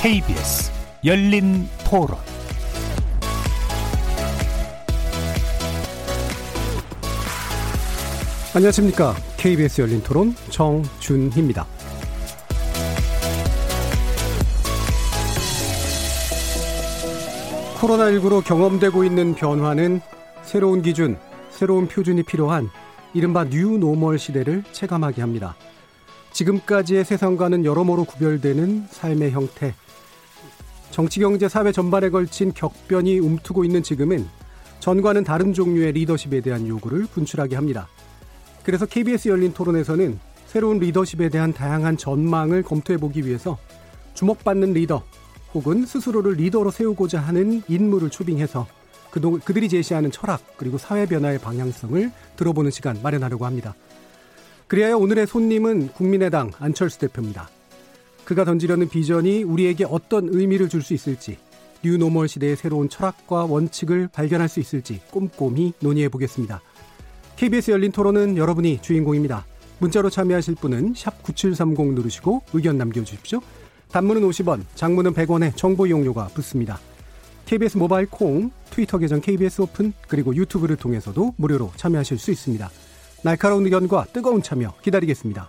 KBS 열린 토론 안녕하십니까. KBS 열린 토론 정준희입니다. 코로나19로 경험되고 있는 변화는 새로운 기준, 새로운 표준이 필요한 이른바 뉴노멀 시대를 체감하게 합니다. 지금까지의 세상과는 여러모로 구별되는 삶의 형태, 정치, 경제, 사회 전반에 걸친 격변이 움트고 있는 지금은 전과는 다른 종류의 리더십에 대한 요구를 분출하게 합니다. 그래서 KBS 열린 토론에서는 새로운 리더십에 대한 다양한 전망을 검토해보기 위해서 주목받는 리더 혹은 스스로를 리더로 세우고자 하는 인물을 초빙해서 그동, 그들이 제시하는 철학 그리고 사회 변화의 방향성을 들어보는 시간 마련하려고 합니다. 그리하여 오늘의 손님은 국민의당 안철수 대표입니다. 그가 던지려는 비전이 우리에게 어떤 의미를 줄 수 있을지, new normal 시대의 새로운 철학과 원칙을 발견할 수 있을지 꼼꼼히 논의해 보겠습니다. KBS 열린 토론은 여러분이 주인공입니다. 문자로 참여하실 분은 9730 누르시고 의견 남겨주십시오. 단문은 50원, 장문은 100원에 정보 이용료가 붙습니다. KBS 모바일 콩, 트위터 계정 KBS 오픈, 그리고 유튜브를 통해서도 무료로 참여하실 수 있습니다. 날카로운 의견과 뜨거운 참여 기다리겠습니다.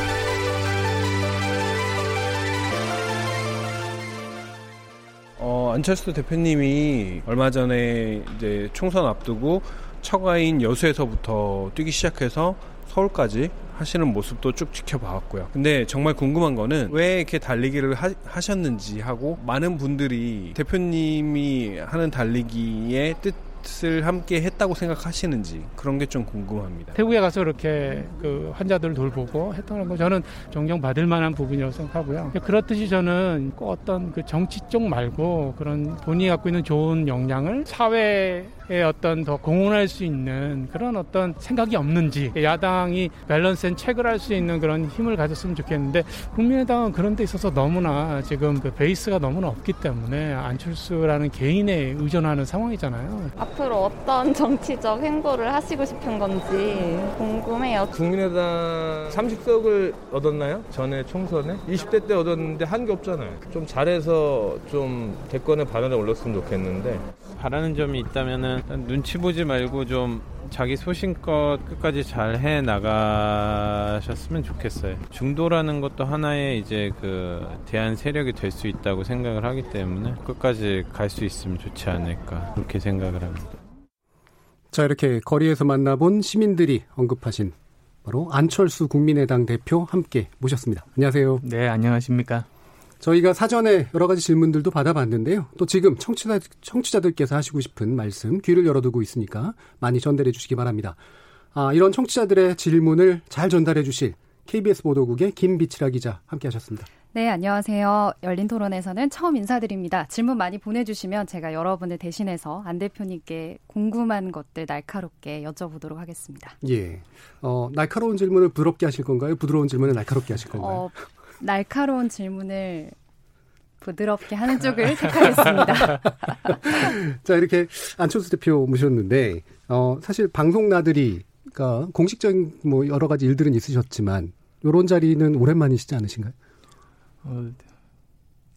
안철수 대표님이 얼마 전에 이제 총선 앞두고 처가인 여수에서부터 뛰기 시작해서 서울까지 하시는 모습도 쭉 지켜봐왔고요. 근데 정말 궁금한 거는 왜 이렇게 달리기를 하, 하셨는지 하고 많은 분들이 대표님이 하는 달리기의 뜻 것을 함께 했다고 생각하시는지 그런 게 좀 궁금합니다. 태국에 가서 이렇게 그 환자들을 돌보고 했던 거 저는 존경받을 만한 부분이라고 생각하고요. 그렇듯이 저는 꼭 어떤 그 정치 쪽 말고 그런 본인이 갖고 있는 좋은 역량을 사회에 어떤 더 공헌할 수 있는 그런 어떤 생각이 없는지 야당이 balance and check을 할 수 있는 그런 힘을 가졌으면 좋겠는데 국민의당은 그런 데 있어서 너무나 지금 그 베이스가 너무나 없기 때문에 안철수라는 개인에 의존하는 상황이잖아요. 앞으로 어떤 정치적 행보를 하시고 싶은 건지 궁금해요. 국민의당 30석을 얻었나요? 전에 총선에? 20대 때 얻었는데 한 게 없잖아요. 좀 잘해서 좀 대권의 반열에 올랐으면 좋겠는데. 바라는 점이 있다면은 눈치 보지 말고 좀 자기 소신껏 끝까지 잘 해 나가셨으면 좋겠어요. 중도라는 것도 하나의 이제 그 대한 세력이 될 수 있다고 생각을 하기 때문에 끝까지 갈 수 있으면 좋지 않을까 그렇게 생각을 합니다. 자 이렇게 거리에서 만나본 시민들이 언급하신 바로 안철수 국민의당 대표 함께 모셨습니다. 안녕하세요. 네, 안녕하십니까. 저희가 사전에 여러 가지 질문들도 받아봤는데요. 또 지금 청취자, 청취자들께서 하시고 싶은 말씀 귀를 열어두고 있으니까 많이 전달해 주시기 바랍니다. 아, 이런 청취자들의 질문을 잘 전달해 주실 KBS 보도국의 김비치라 기자 함께 하셨습니다. 네, 안녕하세요. 열린 토론에서는 처음 인사드립니다. 질문 많이 보내주시면 제가 여러분을 대신해서 안 대표님께 궁금한 것들 날카롭게 여쭤보도록 하겠습니다. 예. 어, 날카로운 질문을 부드럽게 하실 건가요? 부드러운 질문을 날카롭게 하실 건가요? 어, 날카로운 질문을 부드럽게 하는 쪽을 택하겠습니다. 자, 이렇게 안철수 대표 모셨는데, 어, 사실 방송 나들이가 공식적인 뭐 여러 가지 일들은 있으셨지만, 요런 자리는 오랜만이시지 않으신가요? 어,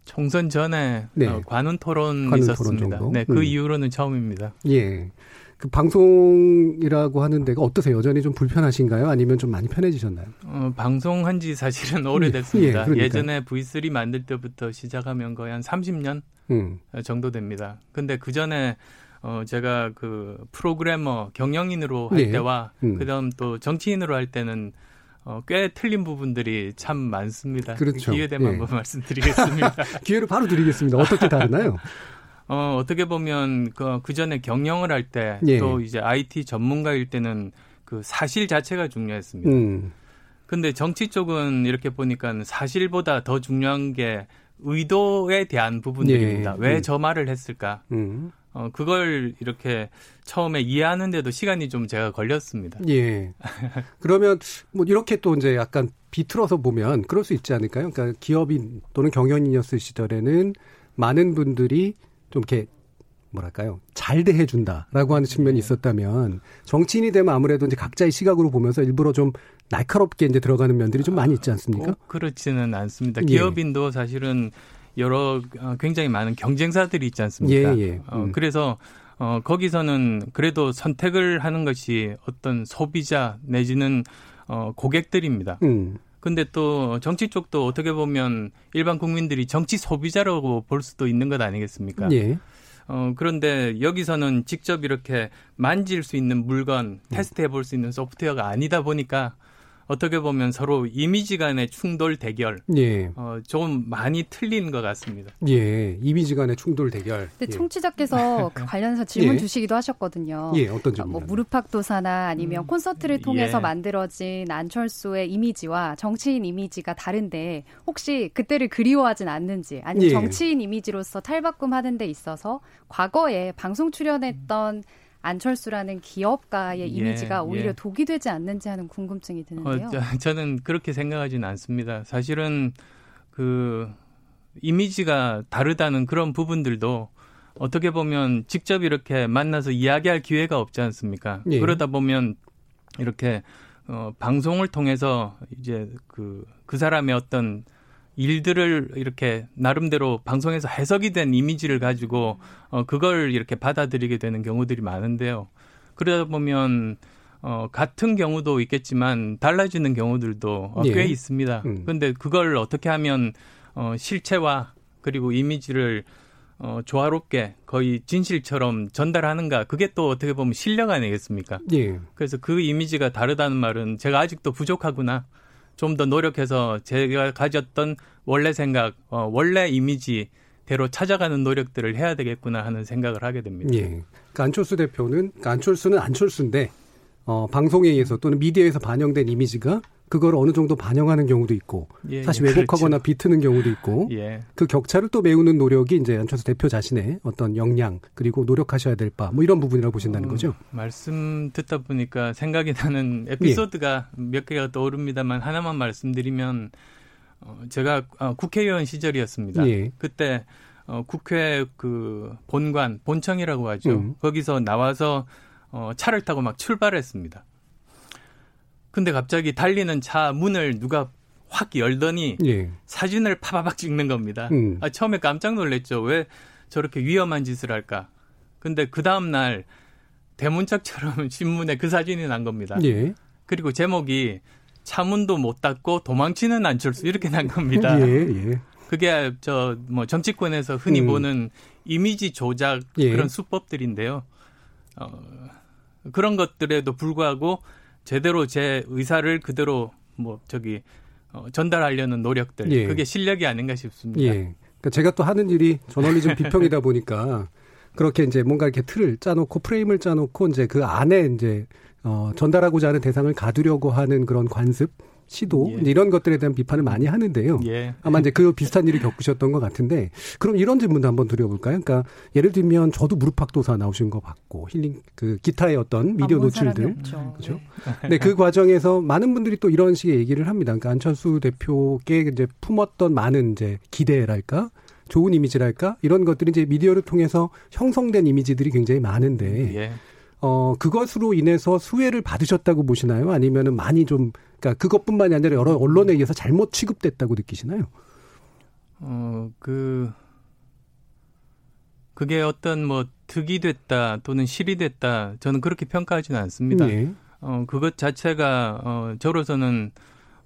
총선 전에 네. 어, 관훈 토론 관훈 있었습니다. 토론 네, 그 음. 이후로는 처음입니다. 예. 그 방송이라고 하는 데가 어떠세요? 여전히 좀 불편하신가요? 아니면 좀 많이 편해지셨나요? 어, 방송한 지 사실은 오래됐습니다. 예, 예 전에 V3 만들 때부터 시작하면 거의 한 30년 음. 정도 됩니다. 근데 그 전에 어, 제가 그 프로그래머 경영인으로 할 예. 때와 음. 그다음 또 정치인으로 할 때는 어, 꽤 틀린 부분들이 참 많습니다. 그렇죠. 기회 되면 예. 한번 말씀드리겠습니다. 기회를 바로 드리겠습니다. 어떻게 다르나요? 어, 어떻게 보면 그, 그 전에 경영을 할 때또 예. 이제 IT 전문가일 때는 그 사실 자체가 중요했습니다. 음. 근데 정치 쪽은 이렇게 보니까 사실보다 더 중요한 게 의도에 대한 부분들입니다. 예. 왜저 음. 말을 했을까? 음. 어, 그걸 이렇게 처음에 이해하는데도 시간이 좀 제가 걸렸습니다. 예. 그러면 뭐 이렇게 또 이제 약간 비틀어서 보면 그럴 수 있지 않을까요? 그러니까 기업인 또는 경영인이었을 시절에는 많은 분들이 좀 이렇게 뭐랄까요 잘 대해준다라고 하는 측면이 네. 있었다면 정치인이 되면 아무래도 이제 각자의 시각으로 보면서 일부러 좀 날카롭게 이제 들어가는 면들이 좀 많이 있지 않습니까? 그렇지는 않습니다. 예. 기업인도 사실은 여러 어, 굉장히 많은 경쟁사들이 있지 않습니까? 예, 예. 어, 음. 어, 그래서 어, 거기서는 그래도 선택을 하는 것이 어떤 소비자 내지는 어, 고객들입니다. 음. 근데 또 정치 쪽도 어떻게 보면 일반 국민들이 정치 소비자라고 볼 수도 있는 것 아니겠습니까? 예. 어, 그런데 여기서는 직접 이렇게 만질 수 있는 물건, 테스트 해볼 수 있는 소프트웨어가 아니다 보니까 어떻게 보면 서로 이미지 간의 충돌 대결. 예. 어, 좀 많이 틀린 것 같습니다. 예. 이미지 간의 충돌 대결. 근데 예. 청취자께서 그 관련해서 질문 예. 주시기도 하셨거든요. 예, 어떤 질문? 뭐 무릎팍도사나 아니면 음. 콘서트를 통해서 예. 만들어진 안철수의 이미지와 정치인 이미지가 다른데 혹시 그때를 그리워하진 않는지 아니면 예. 정치인 이미지로서 탈바꿈하는 데 있어서 과거에 방송 출연했던 음. 안철수라는 기업가의 예, 이미지가 오히려 예. 독이 되지 않는지 하는 궁금증이 드는데요. 어, 저, 는 그렇게 생각하지는 않습니다. 사실은 그 이미지가 다르다는 그런 부분들도 어떻게 보면 직접 이렇게 만나서 이야기할 기회가 없지 않습니까? 예. 그러다 보면 이렇게 어, 방송을 통해서 이제 그, 그 사람의 어떤 일들을 이렇게 나름대로 방송에서 해석이 된 이미지를 가지고 어 그걸 이렇게 받아들이게 되는 경우들이 많은데요. 그러다 보면 어 같은 경우도 있겠지만 달라지는 경우들도 어, 꽤 예. 있습니다. 음. 근데 그걸 어떻게 하면 어 실체와 그리고 이미지를 어, 조화롭게 거의 진실처럼 전달하는가 그게 또 어떻게 보면 실력 아니겠습니까? 예. 그래서 그 이미지가 다르다는 말은 제가 아직도 부족하구나 좀 더 노력해서 제가 가졌던 원래 생각, 어, 원래 이미지대로 찾아가는 노력들을 해야 되겠구나 하는 생각을 하게 됩니다. 예. 그러니까 안철수 대표는 그러니까 안철수는 안철수인데 어, 방송에 의해서 또는 미디어에서 반영된 이미지가 그걸 어느 정도 반영하는 경우도 있고 예, 사실 예, 왜곡하거나 그렇죠. 비트는 경우도 있고 예. 그 격차를 또 메우는 노력이 이제 안철수 대표 자신의 어떤 역량 그리고 노력하셔야 될 바 뭐 이런 부분이라고 보신다는 어, 거죠. 말씀 듣다 보니까 생각이 나는 에피소드가 예. 몇 개가 떠오릅니다만 하나만 말씀드리면 어, 제가 어, 국회의원 시절이었습니다. 예. 그때 어, 국회 그 본관 본청이라고 하죠. 음. 거기서 나와서 어, 차를 타고 막 출발했습니다. 근데 갑자기 달리는 차 문을 누가 확 열더니 예. 사진을 파바박 찍는 겁니다. 음. 아, 처음에 깜짝 놀랐죠. 왜 저렇게 위험한 짓을 할까? 근데 그 다음 날 대문짝처럼 신문에 그 사진이 난 겁니다. 예. 그리고 제목이 차문도 못 닫고 도망치는 안철수 이렇게 난 겁니다. 예, 예. 그게 저 뭐 정치권에서 흔히 음. 보는 이미지 조작 예. 그런 수법들인데요. 어, 그런 것들에도 불구하고 제대로 제 의사를 그대로 뭐 저기 어, 전달하려는 노력들 예. 그게 실력이 아닌가 싶습니다. 예. 그러니까 제가 또 하는 일이 저널리즘 비평이다 보니까 그렇게 이제 뭔가 이렇게 틀을 짜놓고 프레임을 짜놓고 이제 그 안에 이제 어, 전달하고자 하는 대상을 가두려고 하는 그런 관습 시도 예. 이런 것들에 대한 비판을 많이 하는데요. 예. 아마 이제 그 비슷한 일을 겪으셨던 것 같은데 그럼 이런 질문도 한번 드려볼까요? 그러니까 예를 들면 저도 무릎팍도사 나오신 거 봤고 힐링 그 기타의 어떤 미디어 노출들 그렇죠. 네. 네, 그 과정에서 많은 분들이 또 이런 식의 얘기를 합니다. 그러니까 안철수 대표께 이제 품었던 많은 이제 기대랄까 좋은 이미지랄까 이런 것들이 이제 미디어를 통해서 형성된 이미지들이 굉장히 많은데. 예. 어, 그것으로 인해서 수혜를 받으셨다고 보시나요? 아니면은 많이 좀, 그러니까 그것뿐만이 아니라 여러 언론에 의해서 잘못 취급됐다고 느끼시나요? 어, 그, 그게 어떤 뭐 득이 됐다 또는 실이 됐다 저는 그렇게 평가하지는 않습니다. 네. 어, 그것 자체가, 어, 저로서는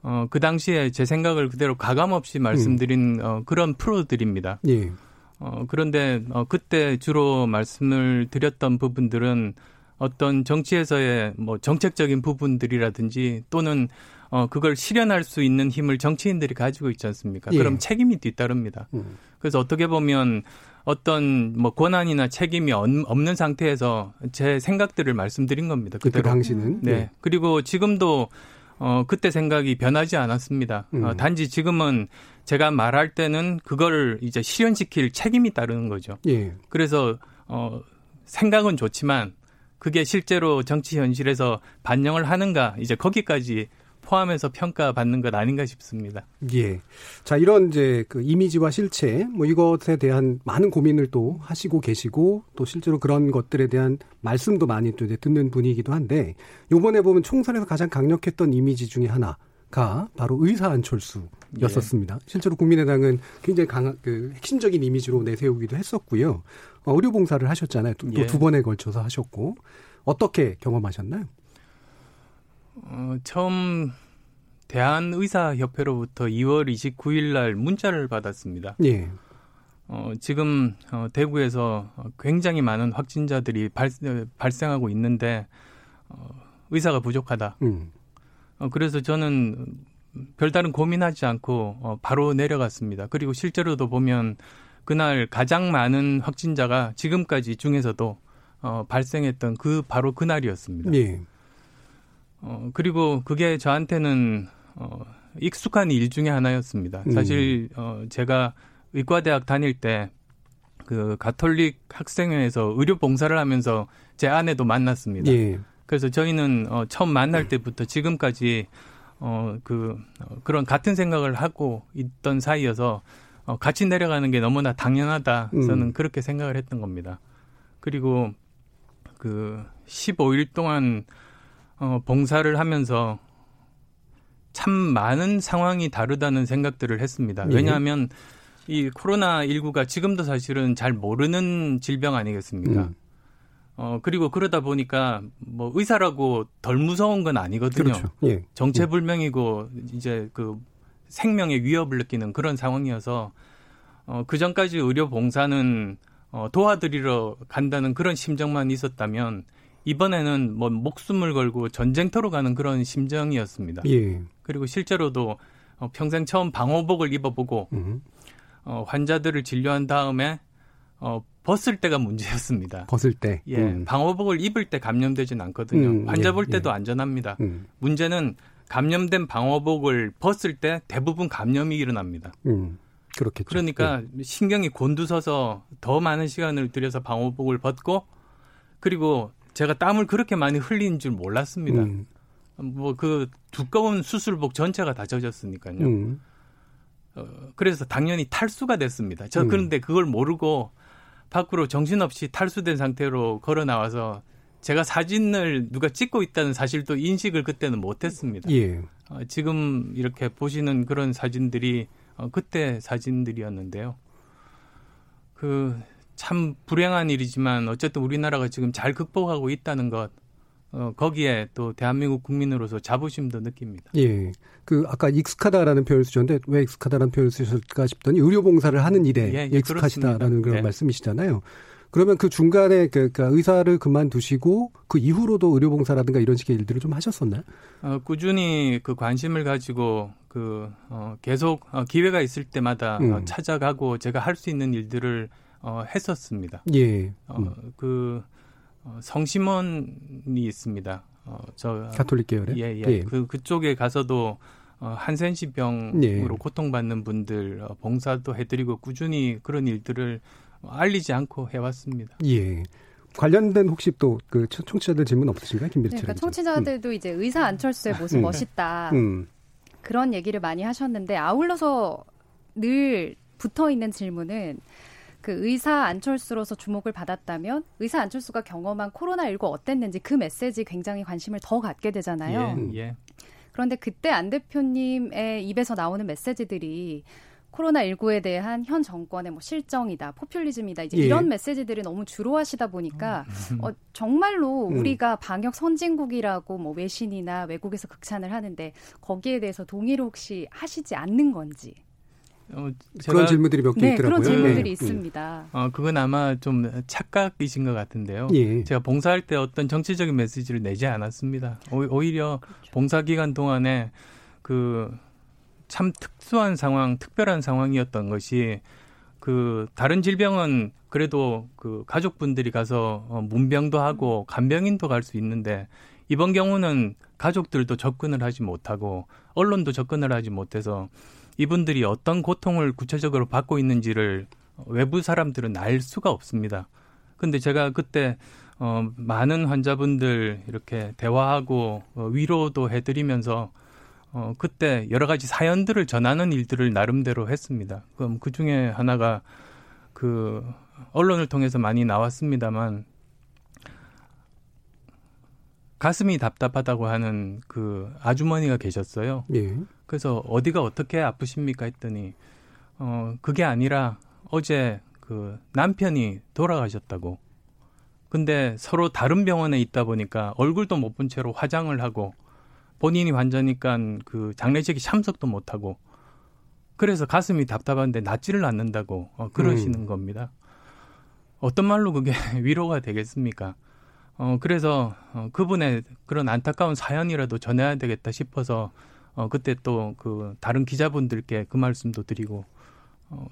어, 그 당시에 제 생각을 그대로 가감 없이 말씀드린 음. 어, 그런 프로들입니다. 예. 어, 그런데 어, 그때 주로 말씀을 드렸던 부분들은 어떤 정치에서의 뭐 정책적인 부분들이라든지 또는 어 그걸 실현할 수 있는 힘을 정치인들이 가지고 있지 않습니까? 예. 그럼 책임이 뒤따릅니다. 음. 그래서 어떻게 보면 어떤 뭐 권한이나 책임이 없는 상태에서 제 생각들을 말씀드린 겁니다. 그때 당시는 네. 예. 그리고 지금도 어 그때 생각이 변하지 않았습니다. 어, 음. 어, 단지 지금은 제가 말할 때는 그걸 이제 실현시킬 책임이 따르는 거죠. 예. 그래서 어 생각은 좋지만 그게 실제로 정치 현실에서 반영을 하는가 이제 거기까지 포함해서 평가받는 것 아닌가 싶습니다. 예. 자, 이런 이제 그 이미지와 실체, 뭐 이것에 대한 많은 고민을 또 하시고 계시고 또 실제로 그런 것들에 대한 말씀도 많이 또 이제 듣는 분이기도 한데 요번에 보면 총선에서 가장 강력했던 이미지 중에 하나가 바로 의사 안철수였었습니다. 예. 실제로 국민의당은 굉장히 강한 그 핵심적인 이미지로 내세우기도 했었고요. 어, 의료 봉사를 하셨잖아요. 또두 예. 번에 걸쳐서 하셨고 어떻게 경험하셨나요? 어, 처음 대한의사협회로부터 2월 29일 날 문자를 받았습니다. 예. 어, 지금 어, 대구에서 굉장히 많은 확진자들이 발, 발생하고 있는데 어, 의사가 부족하다. 음. 어, 그래서 저는 별다른 고민하지 않고 어, 바로 내려갔습니다. 그리고 실제로도 보면 그날 가장 많은 확진자가 지금까지 중에서도 어, 발생했던 그 바로 그날이었습니다. 예. 어, 그리고 그게 저한테는 어, 익숙한 일 중에 하나였습니다. 음. 사실 어, 제가 의과대학 다닐 때 그 가톨릭 학생회에서 의료 봉사를 하면서 제 아내도 만났습니다. 예. 그래서 저희는 어, 처음 만날 때부터 지금까지 어, 그, 어, 그런 같은 생각을 하고 있던 사이여서 어, 같이 내려가는 게 너무나 당연하다. 저는 음. 그렇게 생각을 했던 겁니다. 그리고 그 15일 동안 어, 봉사를 하면서 참 많은 상황이 다르다는 생각들을 했습니다. 예. 왜냐하면 이 코로나 19가 지금도 사실은 잘 모르는 질병 아니겠습니까? 음. 어 그리고 그러다 보니까 뭐 의사라고 덜 무서운 건 아니거든요. 그렇죠. 예. 정체불명이고 이제 그 생명의 위협을 느끼는 그런 상황이어서 어 그 전까지 의료 봉사는 어 도와드리러 간다는 그런 심정만 있었다면 이번에는 뭐 목숨을 걸고 전쟁터로 가는 그런 심정이었습니다. 예. 그리고 실제로도 어, 평생 처음 방호복을 입어보고 음. 어, 환자들을 진료한 다음에 어, 벗을 때가 문제였습니다. 벗을 때. 예. 음. 방호복을 입을 때 감염되진 않거든요. 음, 환자 예, 볼 때도 예. 안전합니다. 음. 문제는 감염된 방호복을 벗을 때 대부분 감염이 일어납니다. 음. 그렇겠죠. 그러니까 예. 신경이 곤두서서 더 많은 시간을 들여서 방호복을 벗고 그리고 제가 땀을 그렇게 많이 흘린 줄 몰랐습니다. 음. 뭐그 두꺼운 수술복 전체가 다 젖었으니까요. 음. 어, 그래서 당연히 탈수가 됐습니다. 저 음. 그런데 그걸 모르고 밖으로 정신없이 탈수된 상태로 걸어 나와서 제가 사진을 누가 찍고 있다는 사실도 인식을 그때는 못했습니다. 예. 어, 지금 이렇게 보시는 그런 사진들이 어, 그때 사진들이었는데요. 그 참 불행한 일이지만 어쨌든 우리나라가 지금 잘 극복하고 있다는 것 어, 거기에 또 대한민국 국민으로서 자부심도 느낍니다. 예. 그 아까 익숙하다라는 표현을 쓰셨는데 왜 익숙하다라는 표현을 쓰셨을까 싶더니 의료 봉사를 하는 일에 예, 예, 익숙하시다라는 그런 네. 말씀이시잖아요. 그러면 그 중간에 그, 그 의사를 그만두시고 그 이후로도 의료봉사라든가 이런 식의 일들을 좀 하셨었나요? 어, 꾸준히 그 관심을 가지고 그 어, 계속 어, 기회가 있을 때마다 음. 어, 찾아가고 제가 할 수 있는 일들을 어, 했었습니다. 예. 어, 음. 어, 그 어, 성심원이 있습니다. 어, 저 가톨릭 계열에 예, 예. 예. 그 그쪽에 가서도 어, 한센시병으로 예. 고통받는 분들 어, 봉사도 해드리고 꾸준히 그런 일들을 알리지 않고 해왔습니다. 예. 관련된 혹시 또 그 청취자들 질문 없으신가요, 김비치 그러니까 청취자들도 음. 이제 의사 안철수의 모습 음. 멋있다 음. 그런 얘기를 많이 하셨는데 아울러서 늘 붙어 있는 질문은 그 의사 안철수로서 주목을 받았다면 의사 안철수가 경험한 코로나19 어땠는지 그 메시지 굉장히 관심을 더 갖게 되잖아요. 예, 예. 그런데 그때 안 대표님의 입에서 나오는 메시지들이 코로나19에 대한 현 정권의 뭐 실정이다, 포퓰리즘이다, 이제 예. 이런 메시지들이 너무 주로 하시다 보니까 음. 어, 정말로 음. 우리가 방역 선진국이라고 뭐 외신이나 외국에서 극찬을 하는데 거기에 대해서 동의를 혹시 하시지 않는 건지. 어, 그런 질문들이 몇개 네, 있더라고요. 그런 질문들이 네. 있습니다. 어, 그건 아마 좀 착각이신 것 같은데요. 예. 제가 봉사할 때 어떤 정치적인 메시지를 내지 않았습니다. 오, 히려 그렇죠. 봉사 기간 동안에 그 참 특수한 상황, 특별한 상황이었던 것이 그 다른 질병은 그래도 그 가족분들이 가서 어, 문병도 하고 간병인도 갈 수 있는데 이번 경우는 가족들도 접근을 하지 못하고 언론도 접근을 하지 못해서 이분들이 어떤 고통을 구체적으로 받고 있는지를 외부 사람들은 알 수가 없습니다. 근데 제가 그때 어, 많은 환자분들 이렇게 대화하고 어, 위로도 해드리면서 어, 그때 여러 가지 사연들을 전하는 일들을 나름대로 했습니다. 그럼 그 중에 하나가 그 언론을 통해서 많이 나왔습니다만 가슴이 답답하다고 하는 그 아주머니가 계셨어요. 예. 그래서 어디가 어떻게 아프십니까 했더니 어 그게 아니라 어제 그 남편이 돌아가셨다고. 근데 서로 다른 병원에 있다 보니까 얼굴도 못 본 채로 화장을 하고 본인이 환자니까 그 장례식에 참석도 못 하고 그래서 가슴이 답답한데 낫지를 않는다고 어, 그러시는 음. 겁니다. 어떤 말로 그게 위로가 되겠습니까? 어, 그래서 어, 그분의 그런 안타까운 사연이라도 전해야 되겠다 싶어서 어, 그때 또 그 다른 기자분들께 그 말씀도 드리고 어,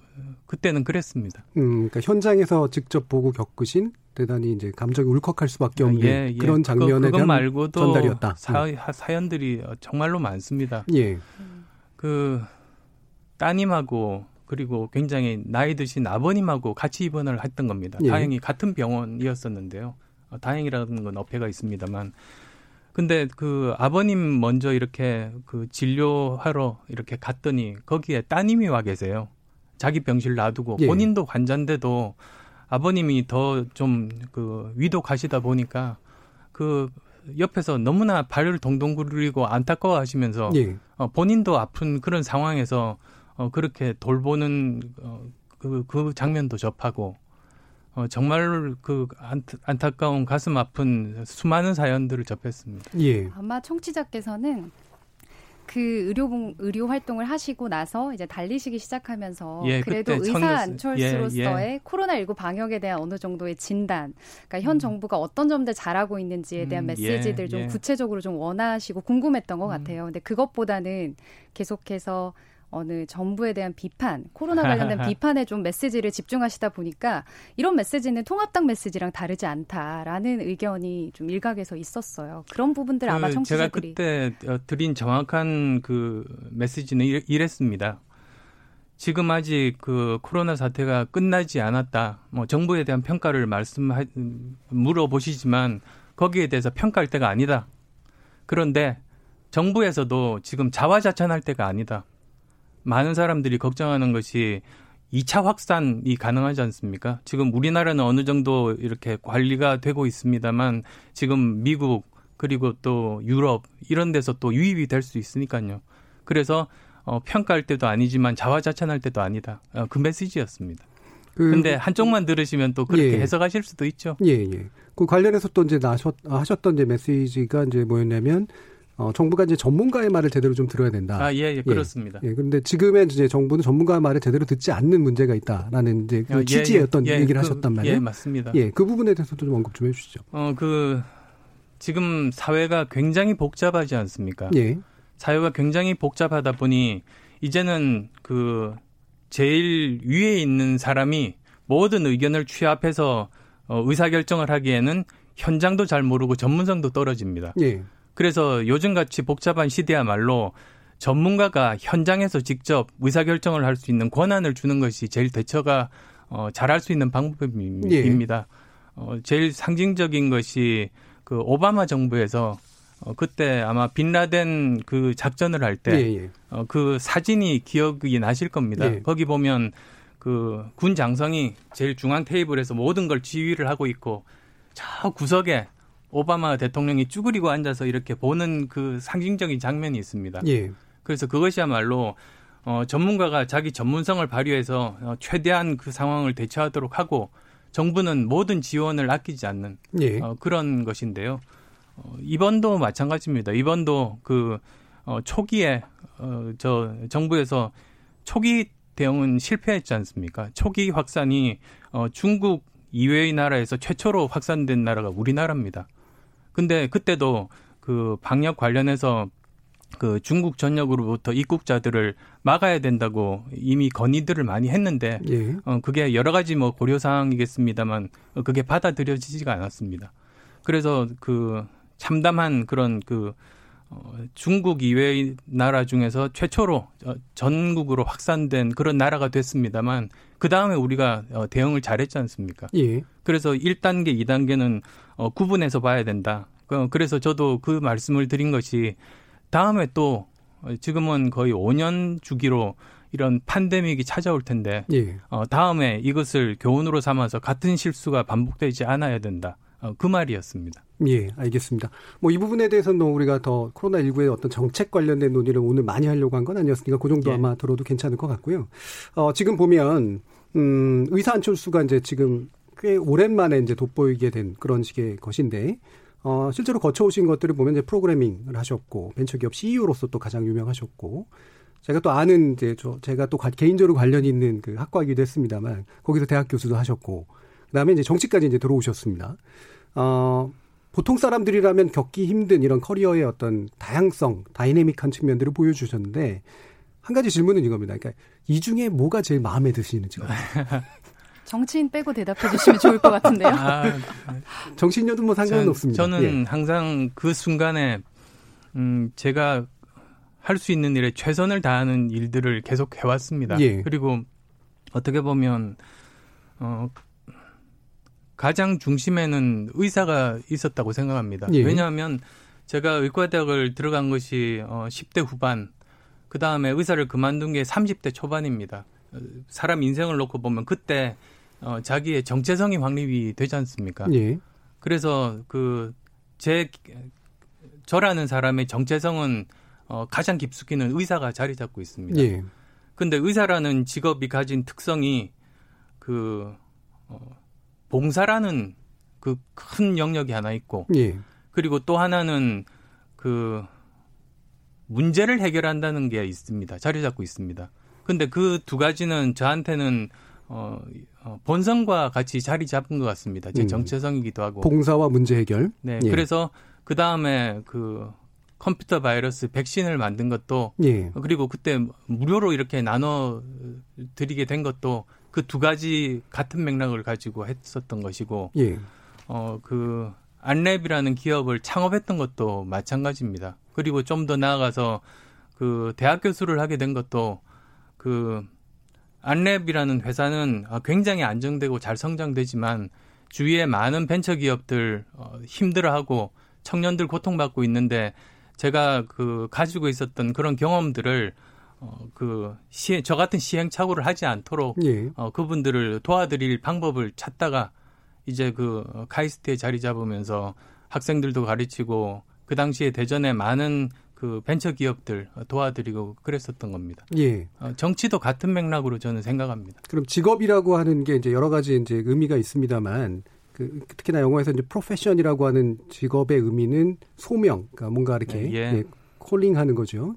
그때는 그랬습니다. 음, 그러니까 현장에서 직접 보고 겪으신 대단히 이제 감정이 울컥할 수밖에 없는 예, 예. 그런 장면에 그거, 대한 말고도 전달이었다. 사, 음. 사연들이 정말로 많습니다. 예. 그 따님하고 그리고 굉장히 나이 드신 아버님하고 같이 입원을 했던 겁니다. 예. 다행히 같은 병원이었었는데요. 어, 다행이라는 건 어폐가 있습니다만. 근데 그 아버님 먼저 이렇게 그 진료하러 이렇게 갔더니 거기에 따님이 와 계세요. 자기 병실 놔두고 예. 본인도 환자인데도 아버님이 더 좀 그 위독하시다 보니까 그 옆에서 너무나 발을 동동 구르리고 안타까워 하시면서 예. 어, 본인도 아픈 그런 상황에서 어, 그렇게 돌보는 어, 그, 그 장면도 접하고 어, 정말 그 안타 까운 가슴 아픈 수많은 사연들을 접했습니다. 예. 아마 청취자께서는 그 의료 의료 활동을 하시고 나서 이제 달리시기 시작하면서 예, 그래도 의사 안철수로서의 예, 예. 코로나19 방역에 대한 어느 정도의 진단, 그러니까 현 음. 정부가 어떤 점들 잘하고 있는지에 대한 음, 메시지들 좀 예. 구체적으로 좀 원하시고 궁금했던 것 음. 같아요. 근데 그것보다는 계속해서 어느 정부에 대한 비판, 코로나 관련된 비판에 좀 메시지를 집중하시다 보니까 이런 메시지는 통합당 메시지랑 다르지 않다라는 의견이 좀 일각에서 있었어요. 그런 부분들 아마 그 청취자들이 제가 그때 어, 드린 정확한 그 메시지는 이랬습니다. 지금 아직 그 코로나 사태가 끝나지 않았다. 뭐 정부에 대한 평가를 말씀하 물어보시지만 거기에 대해서 평가할 때가 아니다. 그런데 정부에서도 지금 자화자찬할 때가 아니다. 많은 사람들이 걱정하는 것이 2차 확산이 가능하지 않습니까? 지금 우리나라는 어느 정도 이렇게 관리가 되고 있습니다만 지금 미국 그리고 또 유럽 이런 데서 또 유입이 될 수 있으니까요. 그래서 어, 평가할 때도 아니지만 자화자찬할 때도 아니다. 어, 그 메시지였습니다. 그, 근데 한쪽만 들으시면 또 그렇게 예. 해석하실 수도 있죠. 예, 예. 그 관련해서 또 이제 나셨, 하셨던 이제 메시지가 이제 뭐였냐면 어, 정부가 이제 전문가의 말을 제대로 좀 들어야 된다. 아, 예, 예, 그렇습니다. 예, 예 그런데 지금의 이제 정부는 전문가의 말을 제대로 듣지 않는 문제가 있다라는 이제 그 아, 예, 취지의 어떤 예, 얘기를 그, 하셨단 말이에요. 예, 맞습니다. 예, 그 부분에 대해서도 좀 언급 좀 해주시죠. 어, 그 지금 사회가 굉장히 복잡하지 않습니까? 예. 사회가 굉장히 복잡하다 보니 이제는 그 제일 위에 있는 사람이 모든 의견을 취합해서 어, 의사결정을 하기에는 현장도 잘 모르고 전문성도 떨어집니다. 예. 그래서 요즘같이 복잡한 시대야말로 전문가가 현장에서 직접 의사결정을 할 수 있는 권한을 주는 것이 제일 대처가 어, 잘할 수 있는 방법입니다. 예. 어, 제일 상징적인 것이 그 오바마 정부에서 어, 그때 아마 빈라덴 그 작전을 할 때그 예, 예. 어, 그 사진이 기억이 나실 겁니다. 예. 거기 보면 그 군 장성이 제일 중앙 테이블에서 모든 걸 지휘를 하고 있고 저 구석에 오바마 대통령이 쭈그리고 앉아서 이렇게 보는 그 상징적인 장면이 있습니다. 예. 그래서 그것이야말로 어, 전문가가 자기 전문성을 발휘해서 어, 최대한 그 상황을 대처하도록 하고 정부는 모든 지원을 아끼지 않는 예. 어, 그런 것인데요. 어, 이번도 마찬가지입니다. 이번도 그 어, 초기에 어, 저 정부에서 초기 대응은 실패했지 않습니까? 초기 확산이 어, 중국 이외의 나라에서 최초로 확산된 나라가 우리나라입니다. 근데 그때도 그 방역 관련해서 그 중국 전역으로부터 입국자들을 막아야 된다고 이미 건의들을 많이 했는데 예. 어 그게 여러 가지 뭐 고려 사항이겠습니다만 그게 받아들여지지가 않았습니다. 그래서 그 참담한 그런 그 어, 중국 이외의 나라 중에서 최초로 전국으로 확산된 그런 나라가 됐습니다만 그 다음에 우리가 어, 대응을 잘했지 않습니까? 예. 그래서 1단계, 2단계는 어, 구분해서 봐야 된다. 그, 그래서 저도 그 말씀을 드린 것이 다음에 또 지금은 거의 5년 주기로 이런 판데믹이 찾아올 텐데 예. 어, 다음에 이것을 교훈으로 삼아서 같은 실수가 반복되지 않아야 된다. 어, 그 말이었습니다. 예, 알겠습니다. 뭐 이 부분에 대해서는 우리가 더 코로나19의 어떤 정책 관련된 논의를 오늘 많이 하려고 한 건 아니었으니까 그 정도 예. 아마 들어도 괜찮을 것 같고요. 어, 지금 보면, 음, 의사 안철수가 이제 지금 꽤 오랜만에 이제 돋보이게 된 그런 식의 것인데, 어, 실제로 거쳐오신 것들을 보면 이제 프로그래밍을 하셨고, 벤처기업 CEO로서 또 가장 유명하셨고, 제가 또 아는 이제 저 제가 또 개인적으로 관련이 있는 그 학과이기도 했습니다만 거기서 대학 교수도 하셨고 그다음에 이제 정치까지 이제 들어오셨습니다. 어 보통 사람들이라면 겪기 힘든 이런 커리어의 어떤 다양성, 다이내믹한 측면들을 보여주셨는데 한 가지 질문은 이겁니다. 그러니까 이 중에 뭐가 제일 마음에 드시는지. 정치인 빼고 대답해 주시면 좋을 것 같은데요. 아, 정치인여도 뭐 상관은 전, 없습니다. 저는 예. 항상 그 순간에 음 제가 할 수 있는 일에 최선을 다하는 일들을 계속 해왔습니다. 예. 그리고 어떻게 보면 어 가장 중심에는 의사가 있었다고 생각합니다. 예. 왜냐하면 제가 의과대학을 들어간 것이 어 10대 후반, 그 다음에 의사를 그만둔 게 30대 초반입니다. 사람 인생을 놓고 보면 그때 어 자기의 정체성이 확립이 되지 않습니까? 예. 그래서 그 제 저라는 사람의 정체성은 어 가장 깊숙이는 의사가 자리 잡고 있습니다. 예. 근데 의사라는 직업이 가진 특성이 그 어, 봉사라는 그 큰 영역이 하나 있고 예. 그리고 또 하나는 그 문제를 해결한다는 게 있습니다. 자리 잡고 있습니다. 근데 그 두 가지는 저한테는 어, 어, 본성과 같이 자리 잡은 것 같습니다. 제 음. 정체성이기도 하고. 봉사와 문제 해결. 네. 예. 그래서 그 다음에 그 컴퓨터 바이러스 백신을 만든 것도 예. 그리고 그때 무료로 이렇게 나눠 드리게 된 것도 그 두 가지 같은 맥락을 가지고 했었던 것이고 예. 어그 안랩이라는 기업을 창업했던 것도 마찬가지입니다. 그리고 좀 더 나아가서 그 대학 교수를 하게 된 것도 그 안랩이라는 회사는 굉장히 안정되고 잘 성장되지만 주위에 많은 벤처 기업들 어, 힘들어하고 청년들 고통받고 있는데 제가 그 가지고 있었던 그런 경험들을 어, 그 시행, 저 같은 시행착오를 하지 않도록 예. 어, 그분들을 도와드릴 방법을 찾다가 이제 그 카이스트에 자리 잡으면서 학생들도 가르치고 그 당시에 대전에 많은 그 벤처 기업들 도와드리고 그랬었던 겁니다. 예. 어, 정치도 같은 맥락으로 저는 생각합니다. 그럼 직업이라고 하는 게 이제 여러 가지 이제 의미가 있습니다만 그 특히나 영어에서 이제 프로페션이라고 하는 직업의 의미는 소명, 그러니까 뭔가 이렇게 예. 예, 콜링하는 거죠.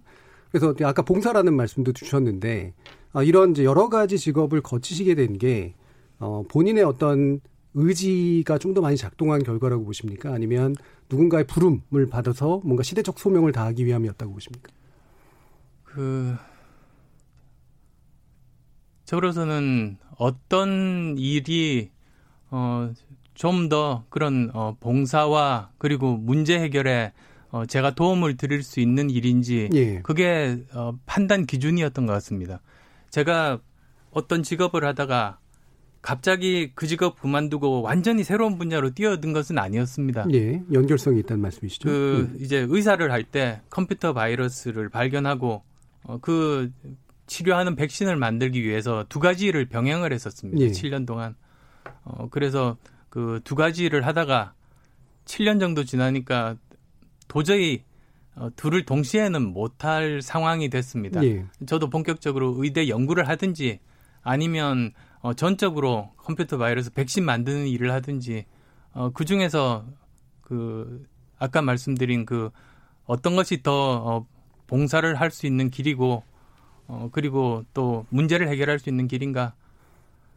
그래서 아까 봉사라는 말씀도 주셨는데 어, 이런 이제 여러 가지 직업을 거치시게 된 게 어, 본인의 어떤 의지가 좀 더 많이 작동한 결과라고 보십니까? 아니면 누군가의 부름을 받아서 뭔가 시대적 소명을 다하기 위함이었다고 보십니까? 그 저로서는 어떤 일이 어, 좀 더 그런 어, 봉사와 그리고 문제 해결에 어, 제가 도움을 드릴 수 있는 일인지 예. 그게 어, 판단 기준이었던 것 같습니다. 제가 어떤 직업을 하다가 갑자기 그 직업 그만두고 완전히 새로운 분야로 뛰어든 것은 아니었습니다. 예, 연결성이 있다는 말씀이시죠. 그 예. 이제 의사를 할 때 컴퓨터 바이러스를 발견하고 어, 그 치료하는 백신을 만들기 위해서 두 가지를 병행을 했었습니다. 예. 7년 동안. 어, 그래서 그 두 가지를 하다가 7년 정도 지나니까 도저히 어, 둘을 동시에는 못할 상황이 됐습니다. 예. 저도 본격적으로 의대 연구를 하든지 아니면 어, 전적으로 컴퓨터 바이러스 백신 만드는 일을 하든지 어, 그 중에서 그 아까 말씀드린 그 어떤 것이 더 어, 봉사를 할 수 있는 길이고 어, 그리고 또 문제를 해결할 수 있는 길인가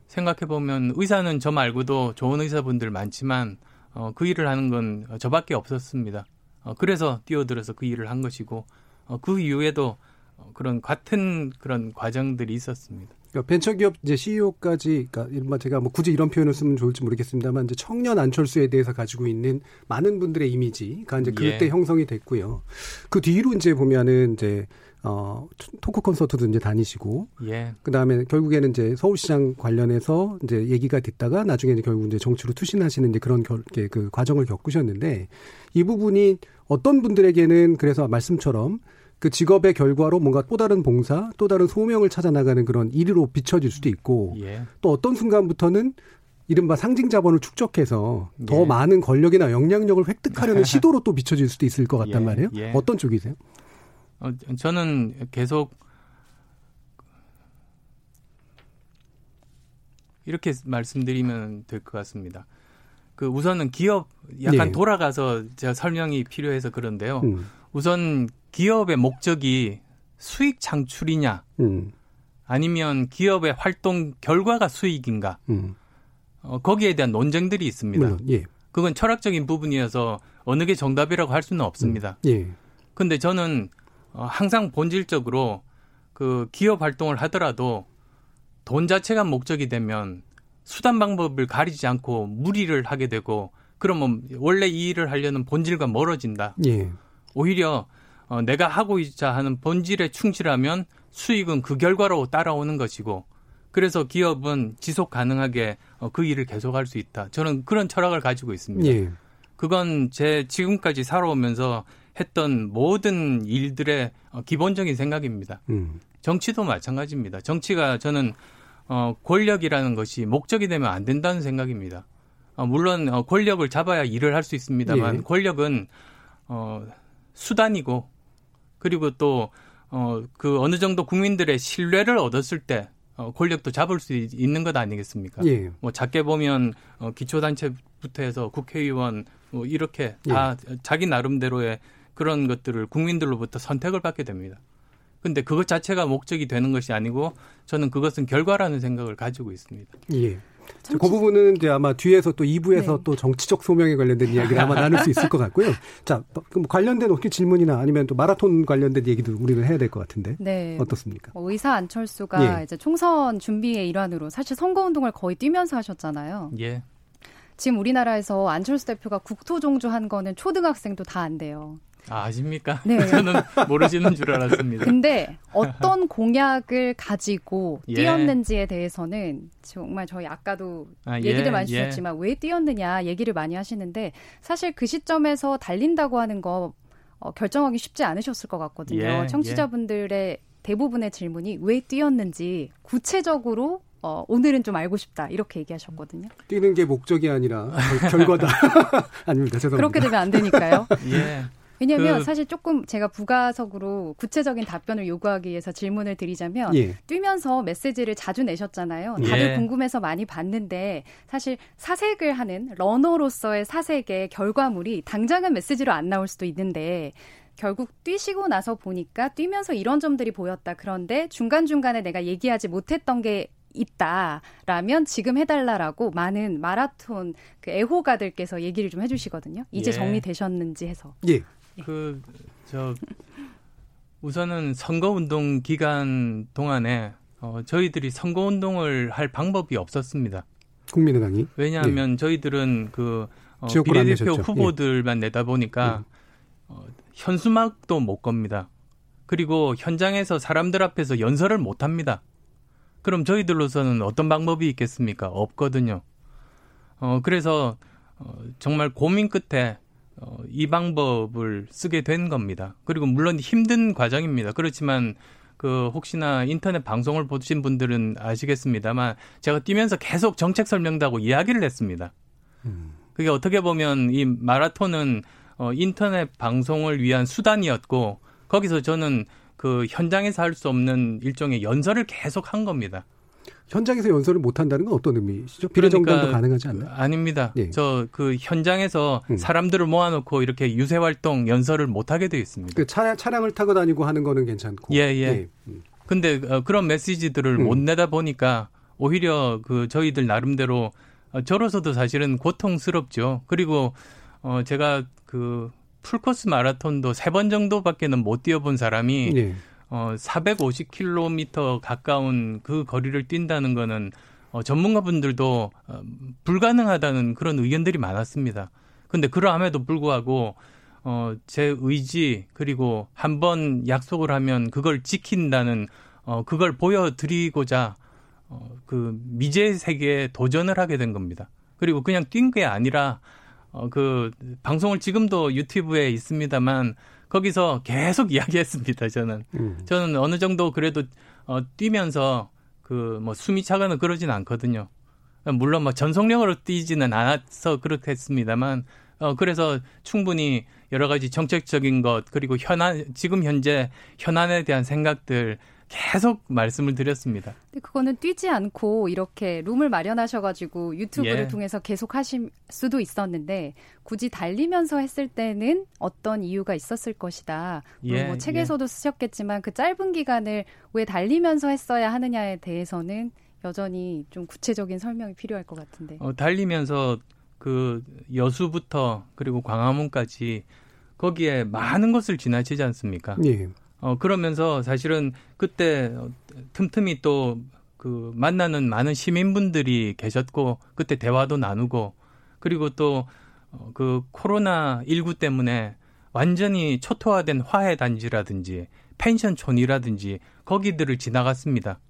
생각해 보면 의사는 저 말고도 좋은 의사분들 많지만 어, 그 일을 하는 건 저밖에 없었습니다. 어, 그래서 뛰어들어서 그 일을 한 것이고 어, 그 이후에도 어, 그런 같은 그런 과정들이 있었습니다. 그러니까 벤처기업 이제 CEO까지, 그러니까 제가 뭐 굳이 이런 표현을 쓰면 좋을지 모르겠습니다만 이제 청년 안철수에 대해서 가지고 있는 많은 분들의 이미지가 이제 그때 예. 형성이 됐고요. 그 뒤로 이제 보면은 이제 어, 토크 콘서트도 이제 다니시고. 예. 그 다음에 결국에는 이제 서울시장 관련해서 이제 얘기가 됐다가 나중에 이제 결국 이제 정치로 투신하시는 이제 그런 결, 그 과정을 겪으셨는데 이 부분이 어떤 분들에게는 그래서 말씀처럼 그 직업의 결과로 뭔가 또 다른 봉사, 또 다른 소명을 찾아 나가는 그런 일위로 비춰질 수도 있고 예. 또 어떤 순간부터는 이른바 상징 자본을 축적해서 더 예. 많은 권력이나 영향력을 획득하려는 시도로 또 비춰질 수도 있을 것 같단 예. 말이에요. 예. 어떤 쪽이세요? 어, 저는 계속 이렇게 말씀드리면 될 것 같습니다. 그 우선은 기업 약간 네. 돌아가서 제가 설명이 필요해서 그런데요. 음. 우선 기업의 목적이 수익 창출이냐, 음. 아니면 기업의 활동 결과가 수익인가, 음. 어, 거기에 대한 논쟁들이 있습니다. 물론, 예. 그건 철학적인 부분이어서 어느 게 정답이라고 할 수는 없습니다. 음. 예. 근데 저는 어, 항상 본질적으로 그 기업 활동을 하더라도 돈 자체가 목적이 되면 수단 방법을 가리지 않고 무리를 하게 되고 그러면 원래 이 일을 하려는 본질과 멀어진다. 예. 오히려 어, 내가 하고 있자 하는 본질에 충실하면 수익은 그 결과로 따라오는 것이고 그래서 기업은 지속 가능하게 어, 그 일을 계속할 수 있다. 저는 그런 철학을 가지고 있습니다. 예. 그건 제 지금까지 살아오면서 했던 모든 일들의 어, 기본적인 생각입니다. 음. 정치도 마찬가지입니다. 정치가 저는 어, 권력이라는 것이 목적이 되면 안 된다는 생각입니다. 어, 물론 어, 권력을 잡아야 일을 할 수 있습니다만 예. 권력은 어, 수단이고 그리고 또 어, 그 어느 정도 국민들의 신뢰를 얻었을 때 어, 권력도 잡을 수 있는 것 아니겠습니까? 예. 뭐 작게 보면 어, 기초단체부터 해서 국회의원 뭐 이렇게 다 예. 자기 나름대로의 그런 것들을 국민들로부터 선택을 받게 됩니다. 근데 그것 자체가 목적이 되는 것이 아니고 저는 그것은 결과라는 생각을 가지고 있습니다. 예. 그 부분은 이제 아마 뒤에서 또 2부에서 네. 또 정치적 소명에 관련된 이야기를 아마 나눌 수 있을 것 같고요. 자, 그럼 관련된 혹시 질문이나 아니면 또 마라톤 관련된 얘기도 우리는 해야 될 것 같은데. 네. 어떻습니까? 뭐 의사 안철수가 예. 이제 총선 준비의 일환으로 사실 선거 운동을 거의 뛰면서 하셨잖아요. 예. 지금 우리나라에서 안철수 대표가 국토종주한 거는 초등학생도 다 안 돼요. 아, 아십니까? 네. 저는 모르시는 줄 알았습니다. 근데 어떤 공약을 가지고 예. 뛰었는지에 대해서는 정말 저희 아까도 아, 예, 얘기를 많이 예. 주셨지만 예. 왜 뛰었느냐 얘기를 많이 하시는데 사실 그 시점에서 달린다고 하는 거 어, 결정하기 쉽지 않으셨을 것 같거든요. 예, 청취자분들의 대부분의 질문이 왜 뛰었는지 구체적으로 어, 오늘은 좀 알고 싶다 이렇게 얘기하셨거든요. 뛰는 게 목적이 아니라 결과다. 아닙니다. 죄송합니다. 그렇게 되면 안 되니까요. 예. 왜냐하면 그... 사실 조금 제가 부가적으로 구체적인 답변을 요구하기 위해서 질문을 드리자면 예. 뛰면서 메시지를 자주 내셨잖아요. 다들 예. 궁금해서 많이 봤는데 사실 사색을 하는 러너로서의 사색의 결과물이 당장은 메시지로 안 나올 수도 있는데 결국 뛰시고 나서 보니까 뛰면서 이런 점들이 보였다. 그런데 중간중간에 내가 얘기하지 못했던 게 있다라면 지금 해달라라고 많은 마라톤 그 애호가들께서 얘기를 좀 해주시거든요. 이제 예. 정리되셨는지 해서. 예. 그 저 우선은 선거운동 기간 동안에 어, 저희들이 선거운동을 할 방법이 없었습니다. 국민의당이 왜냐하면 예. 저희들은 그 어, 비례대표 후보들만 예. 내다 보니까 예. 어, 현수막도 못 겁니다. 그리고 현장에서 사람들 앞에서 연설을 못 합니다. 그럼 저희들로서는 어떤 방법이 있겠습니까? 없거든요. 어, 그래서 어, 정말 고민 끝에 어, 이 방법을 쓰게 된 겁니다. 그리고 물론 힘든 과정입니다. 그렇지만 그 혹시나 인터넷 방송을 보신 분들은 아시겠습니다만 제가 뛰면서 계속 정책 설명도 하고 이야기를 했습니다. 음. 그게 어떻게 보면 이 마라톤은 어, 인터넷 방송을 위한 수단이었고 거기서 저는 그 현장에서 할 수 없는 일종의 연설을 계속 한 겁니다. 현장에서 연설을 못 한다는 건 어떤 의미시죠? 비례정당도 그러니까, 가능하지 않나요? 아닙니다. 예. 저그 현장에서 음. 사람들을 모아놓고 이렇게 유세 활동 연설을 못 하게 되어 있습니다. 그 차량 차량을 타고 다니고 하는 거는 괜찮고. 예 예. 예. 음. 근데 어, 그런 메시지들을 음. 못 내다 보니까 오히려 그 저희들 나름대로 어, 저로서도 사실은 고통스럽죠. 그리고 어 제가 그 풀코스 마라톤도 세 번 정도밖에는 못 뛰어본 사람이 예. 어 450km 가까운 그 거리를 뛴다는 거는 어 전문가분들도 어, 불가능하다는 그런 의견들이 많았습니다. 근데 그러함에도 불구하고 어, 제 의지 그리고 한 번 약속을 하면 그걸 지킨다는 어, 그걸 보여드리고자 어, 그 미제 세계에 도전을 하게 된 겁니다. 그리고 그냥 뛴 게 아니라 어, 그 방송을 지금도 유튜브에 있습니다만 거기서 계속 이야기했습니다. 저는 음. 저는 어느 정도 그래도 어, 뛰면서 그 뭐 숨이 차거나 그러진 않거든요. 물론 뭐 전속력으로 뛰지는 않아서 그렇게 했습니다만 어, 그래서 충분히 여러 가지 정책적인 것 그리고 현안 지금 현재 현안에 대한 생각들 계속 말씀을 드렸습니다. 근데 그거는 뛰지 않고 이렇게 룸을 마련하셔가지고 유튜브를 예. 통해서 계속 하실 수도 있었는데 굳이 달리면서 했을 때는 어떤 이유가 있었을 것이다. 예. 뭐 책에서도 예. 쓰셨겠지만 그 짧은 기간을 왜 달리면서 했어야 하느냐에 대해서는 여전히 좀 구체적인 설명이 필요할 것 같은데. 어, 달리면서 그 여수부터 그리고 광화문까지 거기에 많은 것을 지나치지 않습니까? 예. 어 그러면서 사실은 그때 틈틈이 또 그 만나는 많은 시민분들이 계셨고 그때 대화도 나누고 그리고 또그 어, 코로나 19 때문에 완전히 초토화된 화해 단지라든지 펜션촌이라든지 거기들을 지나갔습니다.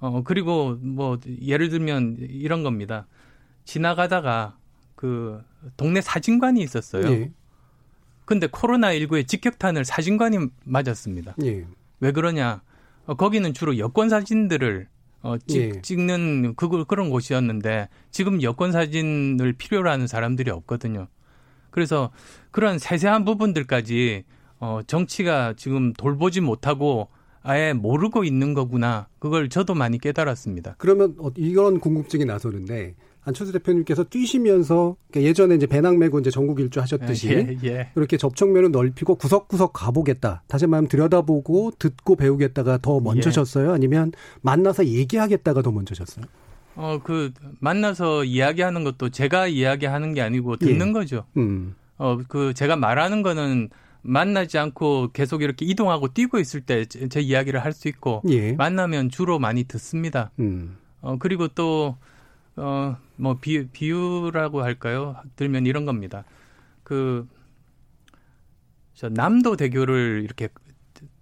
어 그리고 뭐 예를 들면 이런 겁니다. 지나가다가 그 동네 사진관이 있었어요. 예. 근데 코로나19에 직격탄을 사진관이 맞았습니다. 예. 왜 그러냐? 어, 거기는 주로 여권 사진들을 어, 찍, 예. 찍는 그, 그런 곳이었는데 지금 여권 사진을 필요로 하는 사람들이 없거든요. 그래서 그런 세세한 부분들까지 어, 정치가 지금 돌보지 못하고 아예 모르고 있는 거구나. 그걸 저도 많이 깨달았습니다. 그러면 어, 이런 궁금증이 나서는데 안철수 대표님께서 뛰시면서 그러니까 예전에 이제 배낭 메고 이제 전국 일주 하셨듯이 예, 예. 이렇게 접촉면을 넓히고 구석구석 가보겠다. 다시 말하면 들여다보고 듣고 배우겠다가 더 먼저셨어요? 예. 아니면 만나서 얘기하겠다가 더 먼저셨어요? 어, 그 만나서 이야기하는 것도 제가 이야기하는 게 아니고 듣는 예. 거죠. 음. 어, 그 제가 말하는 거는 만나지 않고 계속 이렇게 이동하고 뛰고 있을 때 제 이야기를 할 수 있고 예. 만나면 주로 많이 듣습니다. 음. 어, 그리고 또 어, 뭐, 비, 비유라고 할까요? 들면 이런 겁니다. 그, 저 남도 대교를 이렇게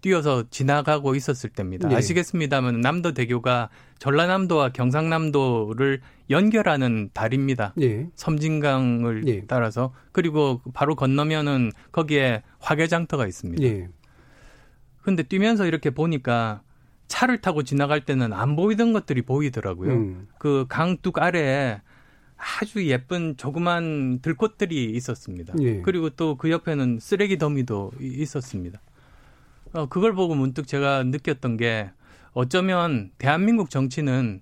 뛰어서 지나가고 있었을 때입니다. 네. 아시겠습니다만 남도 대교가 전라남도와 경상남도를 연결하는 다리입니다. 네. 섬진강을 네. 따라서 그리고 바로 건너면은 거기에 화개장터가 있습니다. 네. 근데 뛰면서 이렇게 보니까 차를 타고 지나갈 때는 안 보이던 것들이 보이더라고요. 음. 그 강둑 아래에 아주 예쁜 조그만 들꽃들이 있었습니다. 예. 그리고 또 그 옆에는 쓰레기 더미도 있었습니다. 어, 그걸 보고 문득 제가 느꼈던 게 어쩌면 대한민국 정치는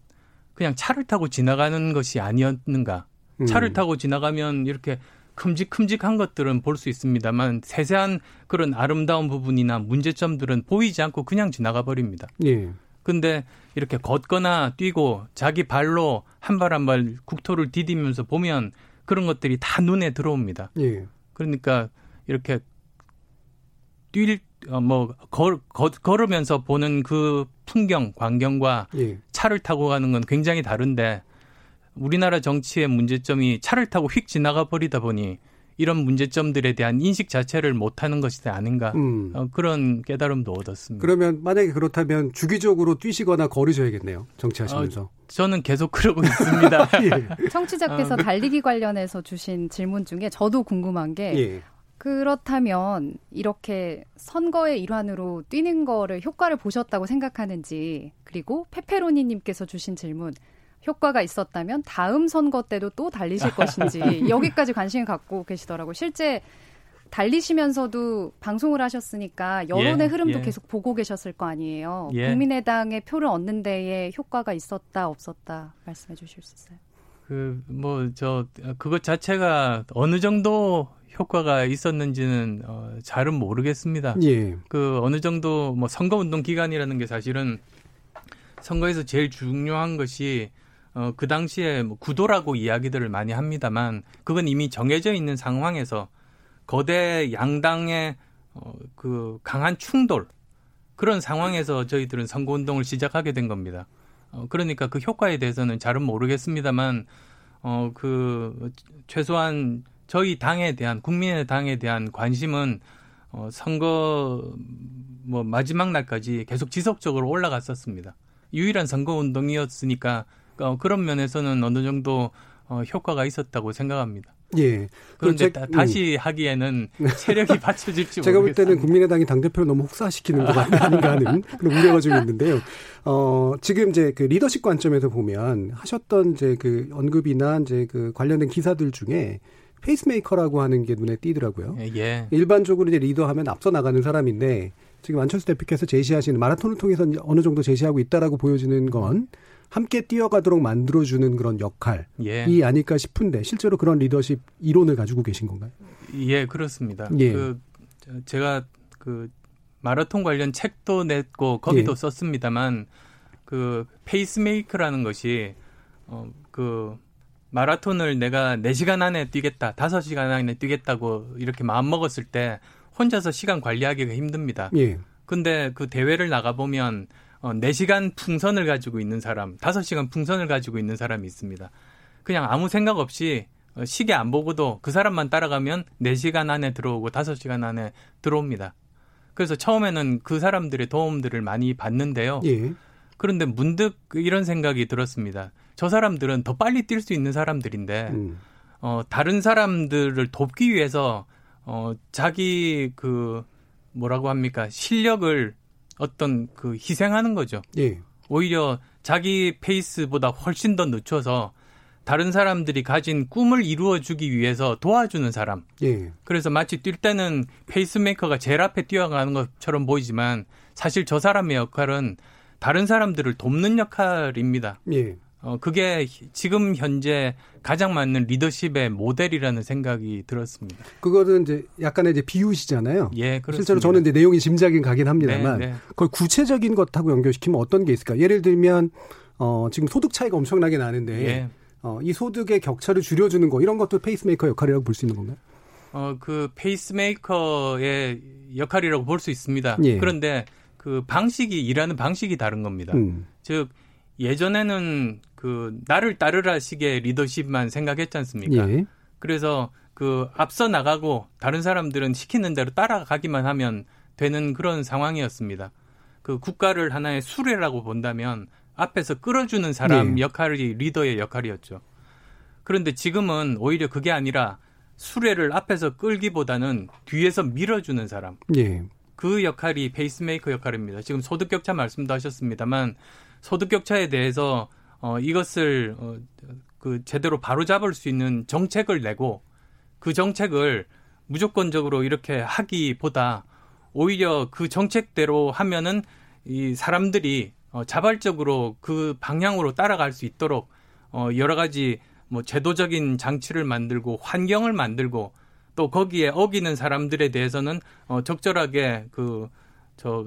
그냥 차를 타고 지나가는 것이 아니었는가. 음. 차를 타고 지나가면 이렇게 큼직큼직한 것들은 볼 수 있습니다만 세세한 그런 아름다운 부분이나 문제점들은 보이지 않고 그냥 지나가 버립니다. 예. 근데 이렇게 걷거나 뛰고 자기 발로 한 발 한발 국토를 디디면서 보면 그런 것들이 다 눈에 들어옵니다. 예. 그러니까 이렇게 뛸, 어, 뭐, 걸, 걸, 걸으면서 보는 그 풍경, 광경과 예. 차를 타고 가는 건 굉장히 다른데 우리나라 정치의 문제점이 차를 타고 휙 지나가 버리다 보니 이런 문제점들에 대한 인식 자체를 못하는 것이 아닌가 음. 어, 그런 깨달음도 얻었습니다. 그러면 만약에 그렇다면 주기적으로 뛰시거나 걸으셔야겠네요. 정치하시면서. 어, 저는 계속 그러고 있습니다. 예. 청취자께서 어, 그 달리기 관련해서 주신 질문 중에 저도 궁금한 게 예. 그렇다면 이렇게 선거의 일환으로 뛰는 거를 효과를 보셨다고 생각하는지 그리고 페페로니님께서 주신 질문 효과가 있었다면 다음 선거 때도 또 달리실 것인지 여기까지 관심을 갖고 계시더라고요. 실제 달리시면서도 방송을 하셨으니까 여론의 예, 흐름도 예. 계속 보고 계셨을 거 아니에요. 예. 국민의당의 표를 얻는 데에 효과가 있었다 없었다 말씀해 주실 수 있어요? 그 뭐 저 그것 자체가 어느 정도 효과가 있었는지는 어, 잘은 모르겠습니다. 예. 그 어느 정도 뭐 선거 운동 기간이라는 게 사실은 선거에서 제일 중요한 것이 어, 그 당시에 뭐 구도라고 이야기들을 많이 합니다만 그건 이미 정해져 있는 상황에서 거대 양당의 어, 그 강한 충돌 그런 상황에서 저희들은 선거 운동을 시작하게 된 겁니다. 어, 그러니까 그 효과에 대해서는 잘은 모르겠습니다만, 어, 그, 최소한 저희 당에 대한, 국민의 당에 대한 관심은, 어, 선거, 뭐, 마지막 날까지 계속 지속적으로 올라갔었습니다. 유일한 선거 운동이었으니까, 어, 그런 면에서는 어느 정도, 어, 효과가 있었다고 생각합니다. 예. 그런데 제, 다, 시 음. 하기에는 체력이 받쳐질지 제가 볼 때는 국민의당이 당대표를 너무 혹사시키는 것 아닌가 하는 그런 우려가 좀 있는데요. 어, 지금 이제 그 리더십 관점에서 보면 하셨던 이제 그 언급이나 이제 그 관련된 기사들 중에 페이스메이커라고 하는 게 눈에 띄더라고요. 예. 예. 일반적으로 이제 리더하면 앞서 나가는 사람인데 지금 안철수 대표께서 제시하시는 마라톤을 통해서 어느 정도 제시하고 있다라고 보여지는 건 함께 뛰어가도록 만들어주는 그런 역할이 예. 아닐까 싶은데 실제로 그런 리더십 이론을 가지고 계신 건가요? 예, 그렇습니다. 예. 그 제가 그 마라톤 관련 책도 냈고 거기도 예. 썼습니다만 그 페이스메이커라는 것이 어그 마라톤을 내가 4시간 안에 뛰겠다, 5시간 안에 뛰겠다고 이렇게 마음 먹었을 때 혼자서 시간 관리하기가 힘듭니다. 예. 근데 그 대회를 나가 보면 어, 4시간 풍선을 가지고 있는 사람, 5시간 풍선을 가지고 있는 사람이 있습니다. 그냥 아무 생각 없이 어, 시계 안 보고도 그 사람만 따라가면 4시간 안에 들어오고 5시간 안에 들어옵니다. 그래서 처음에는 그 사람들의 도움들을 많이 받는데요. 예. 그런데 문득 이런 생각이 들었습니다. 저 사람들은 더 빨리 뛸 수 있는 사람들인데, 음. 어, 다른 사람들을 돕기 위해서, 어, 자기 그, 뭐라고 합니까? 실력을 어떤 그 희생하는 거죠. 예. 오히려 자기 페이스보다 훨씬 더 늦춰서 다른 사람들이 가진 꿈을 이루어주기 위해서 도와주는 사람. 예. 그래서 마치 뛸 때는 페이스메이커가 제일 앞에 뛰어가는 것처럼 보이지만 사실 저 사람의 역할은 다른 사람들을 돕는 역할입니다. 예. 어, 그게 지금 현재 가장 맞는 리더십의 모델이라는 생각이 들었습니다. 그거는 이제 약간의 이제 비유시잖아요. 예, 그렇습니다. 실제로 저는 이제 내용이 짐작이 가긴 합니다만 네, 네. 그걸 구체적인 것하고 연결시키면 어떤 게 있을까? 예를 들면 어, 지금 소득 차이가 엄청나게 나는데 예. 어, 이 소득의 격차를 줄여주는 거 이런 것도 페이스메이커 역할이라고 볼 수 있는 건가요? 어, 그 페이스메이커의 역할이라고 볼 수 있습니다. 예. 그런데 그 방식이 일하는 방식이 다른 겁니다. 음. 즉 예전에는 그 나를 따르라 식의 리더십만 생각했지 않습니까? 예. 그래서 그 앞서 나가고 다른 사람들은 시키는 대로 따라가기만 하면 되는 그런 상황이었습니다. 그 국가를 하나의 수레라고 본다면 앞에서 끌어주는 사람 예. 역할이 리더의 역할이었죠. 그런데 지금은 오히려 그게 아니라 수레를 앞에서 끌기보다는 뒤에서 밀어주는 사람. 예. 그 역할이 페이스메이커 역할입니다. 지금 소득 격차 말씀도 하셨습니다만 소득 격차에 대해서 어 이것을 어 그 제대로 바로잡을 수 있는 정책을 내고 그 정책을 무조건적으로 이렇게 하기보다 오히려 그 정책대로 하면은 이 사람들이 어 자발적으로 그 방향으로 따라갈 수 있도록 어 여러 가지 뭐 제도적인 장치를 만들고 환경을 만들고 또 거기에 어기는 사람들에 대해서는 어 적절하게 그 저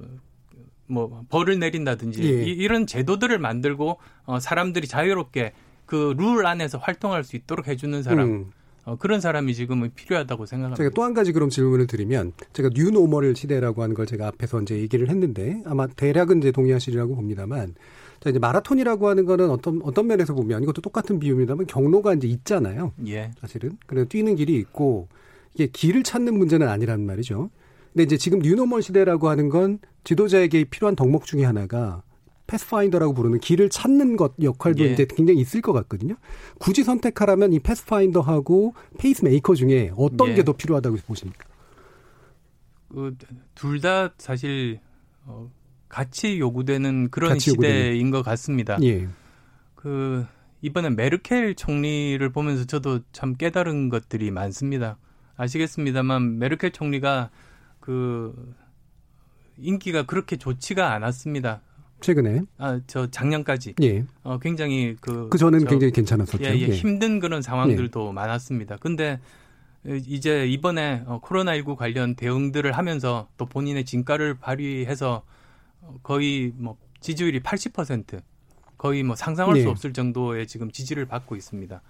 뭐 벌을 내린다든지 예. 이, 런 제도들을 만들고 어, 사람들이 자유롭게 그 룰 안에서 활동할 수 있도록 해주는 사람. 음. 어, 그런 사람이 지금은 필요하다고 생각합니다. 제가 또 한 가지 그럼 질문을 드리면 제가 뉴노멀 시대라고 하는 걸 제가 앞에서 이제 얘기를 했는데 아마 대략은 이제 동의하시리라고 봅니다만 자 이제 마라톤이라고 하는 거는 어떤 어떤 면에서 보면 이것도 똑같은 비유입니다만 경로가 이제 있잖아요. 예. 사실은 그래서 뛰는 길이 있고 이게 길을 찾는 문제는 아니란 말이죠. 근데 이제 지금 new normal 시대라고 하는 건 지도자에게 필요한 덕목 중에 하나가 pathfinder라고 부르는 길을 찾는 것 역할도 예. 이제 굉장히 있을 것 같거든요. 굳이 선택하라면 이 pathfinder하고 페이스메이커 중에 어떤 예. 게더 필요하다고 보십니까? 그 둘 다 사실 어, 같이 요구되는 그런 같이 시대인 요구되는. 것 같습니다. 예. 그 이번에 메르켈 총리를 보면서 저도 참 깨달은 것들이 많습니다. 아시겠습니다만 메르켈 총리가 그 인기가 그렇게 좋지가 않았습니다. 최근에 아저 작년까지 예. 어 굉장히 그그 그 전에는 굉장히 괜찮았었죠. 예, 예, 예. 힘든 그런 상황들도 예. 많았습니다. 근데 이제 이번에 어, 코로나19 관련 대응들을 하면서 또 본인의 진가를 발휘해서 거의 뭐 지지율이 80% 거의 뭐 상상할 수 예. 없을 정도의 지금 지지를 받고 있습니다.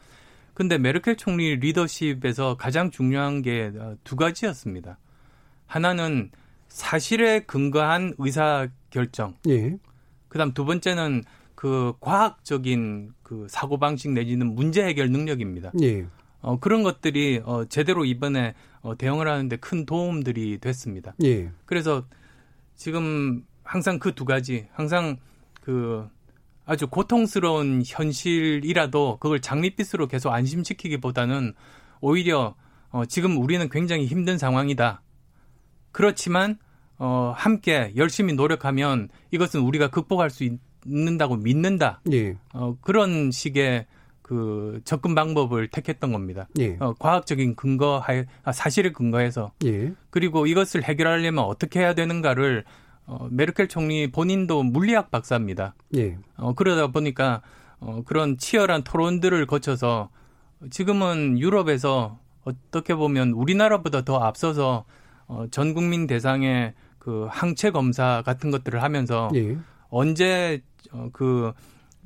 근데 메르켈 총리 리더십에서 가장 중요한 게 두 가지였습니다. 하나는 사실에 근거한 의사 결정. 예. 그다음 두 번째는 그 과학적인 그 사고 방식 내지는 문제 해결 능력입니다. 예. 어, 그런 것들이 어, 제대로 이번에 어, 대응을 하는데 큰 도움들이 됐습니다. 예. 그래서 지금 항상 그 두 가지, 항상 그 아주 고통스러운 현실이라도 그걸 장밋빛으로 계속 안심시키기보다는 오히려 어, 지금 우리는 굉장히 힘든 상황이다. 그렇지만 어, 함께 열심히 노력하면 이것은 우리가 극복할 수 있는다고 믿는다. 예. 어, 그런 식의 그 접근 방법을 택했던 겁니다. 예. 어, 과학적인 근거 아, 사실에 근거해서 예. 그리고 이것을 해결하려면 어떻게 해야 되는가를 어, 메르켈 총리 본인도 물리학 박사입니다. 예. 어, 그러다 보니까 어, 그런 치열한 토론들을 거쳐서 지금은 유럽에서 어떻게 보면 우리나라보다 더 앞서서 어, 전 국민 대상의 그 항체 검사 같은 것들을 하면서 예. 언제 어, 그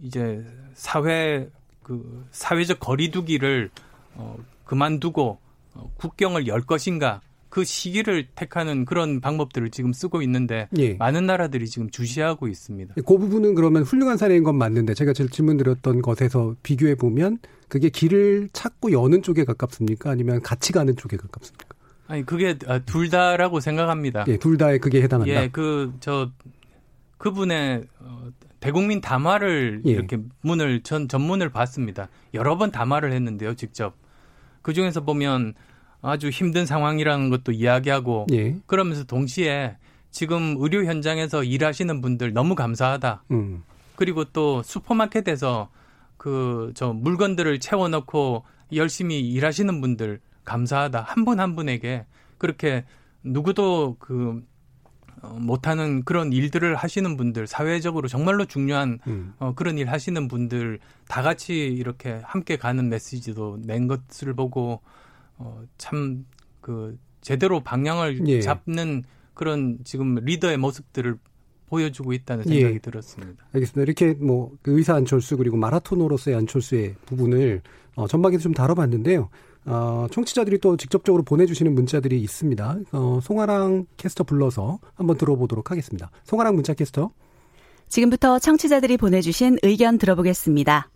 이제 사회 그 사회적 거리두기를 어, 그만두고 어, 국경을 열 것인가 그 시기를 택하는 그런 방법들을 지금 쓰고 있는데 예. 많은 나라들이 지금 주시하고 있습니다. 그 부분은 그러면 훌륭한 사례인 건 맞는데 제가 질문 드렸던 것에서 비교해 보면 그게 길을 찾고 여는 쪽에 가깝습니까? 아니면 같이 가는 쪽에 가깝습니까? 아니 그게 아, 둘 다라고 생각합니다. 예, 둘 다에 그게 해당한다. 예, 그 저 그분의 어, 대국민 담화를 예. 이렇게 문을 전 전문을 봤습니다. 여러 번 담화를 했는데요, 직접. 그 중에서 보면 아주 힘든 상황이라는 것도 이야기하고 예. 그러면서 동시에 지금 의료 현장에서 일하시는 분들 너무 감사하다. 음. 그리고 또 슈퍼마켓에서 그 저 물건들을 채워넣고 열심히 일하시는 분들 감사하다. 한 분한 한 분에게 그렇게 누구도 그 어, 못하는 그런 일들을 하시는 분들, 사회적으로 정말로 중요한 음. 어, 그런 일 하시는 분들 다 같이 이렇게 함께 가는 메시지도 낸 것을 보고 어, 참 그 제대로 방향을 예. 잡는 그런 지금 리더의 모습들을 보여주고 있다는 생각이 예. 들었습니다. 알겠습니다. 이렇게 뭐그 의사 안철수 그리고 마라토너로서의 안철수의 부분을 어, 전방에서 좀 다뤄봤는데요. 어, 청취자들이 또 직접적으로 보내주시는 문자들이 있습니다. 어, 송아랑 캐스터 불러서 한번 들어보도록 하겠습니다. 송아랑 문자 캐스터. 지금부터 청취자들이 보내주신 의견 들어보겠습니다.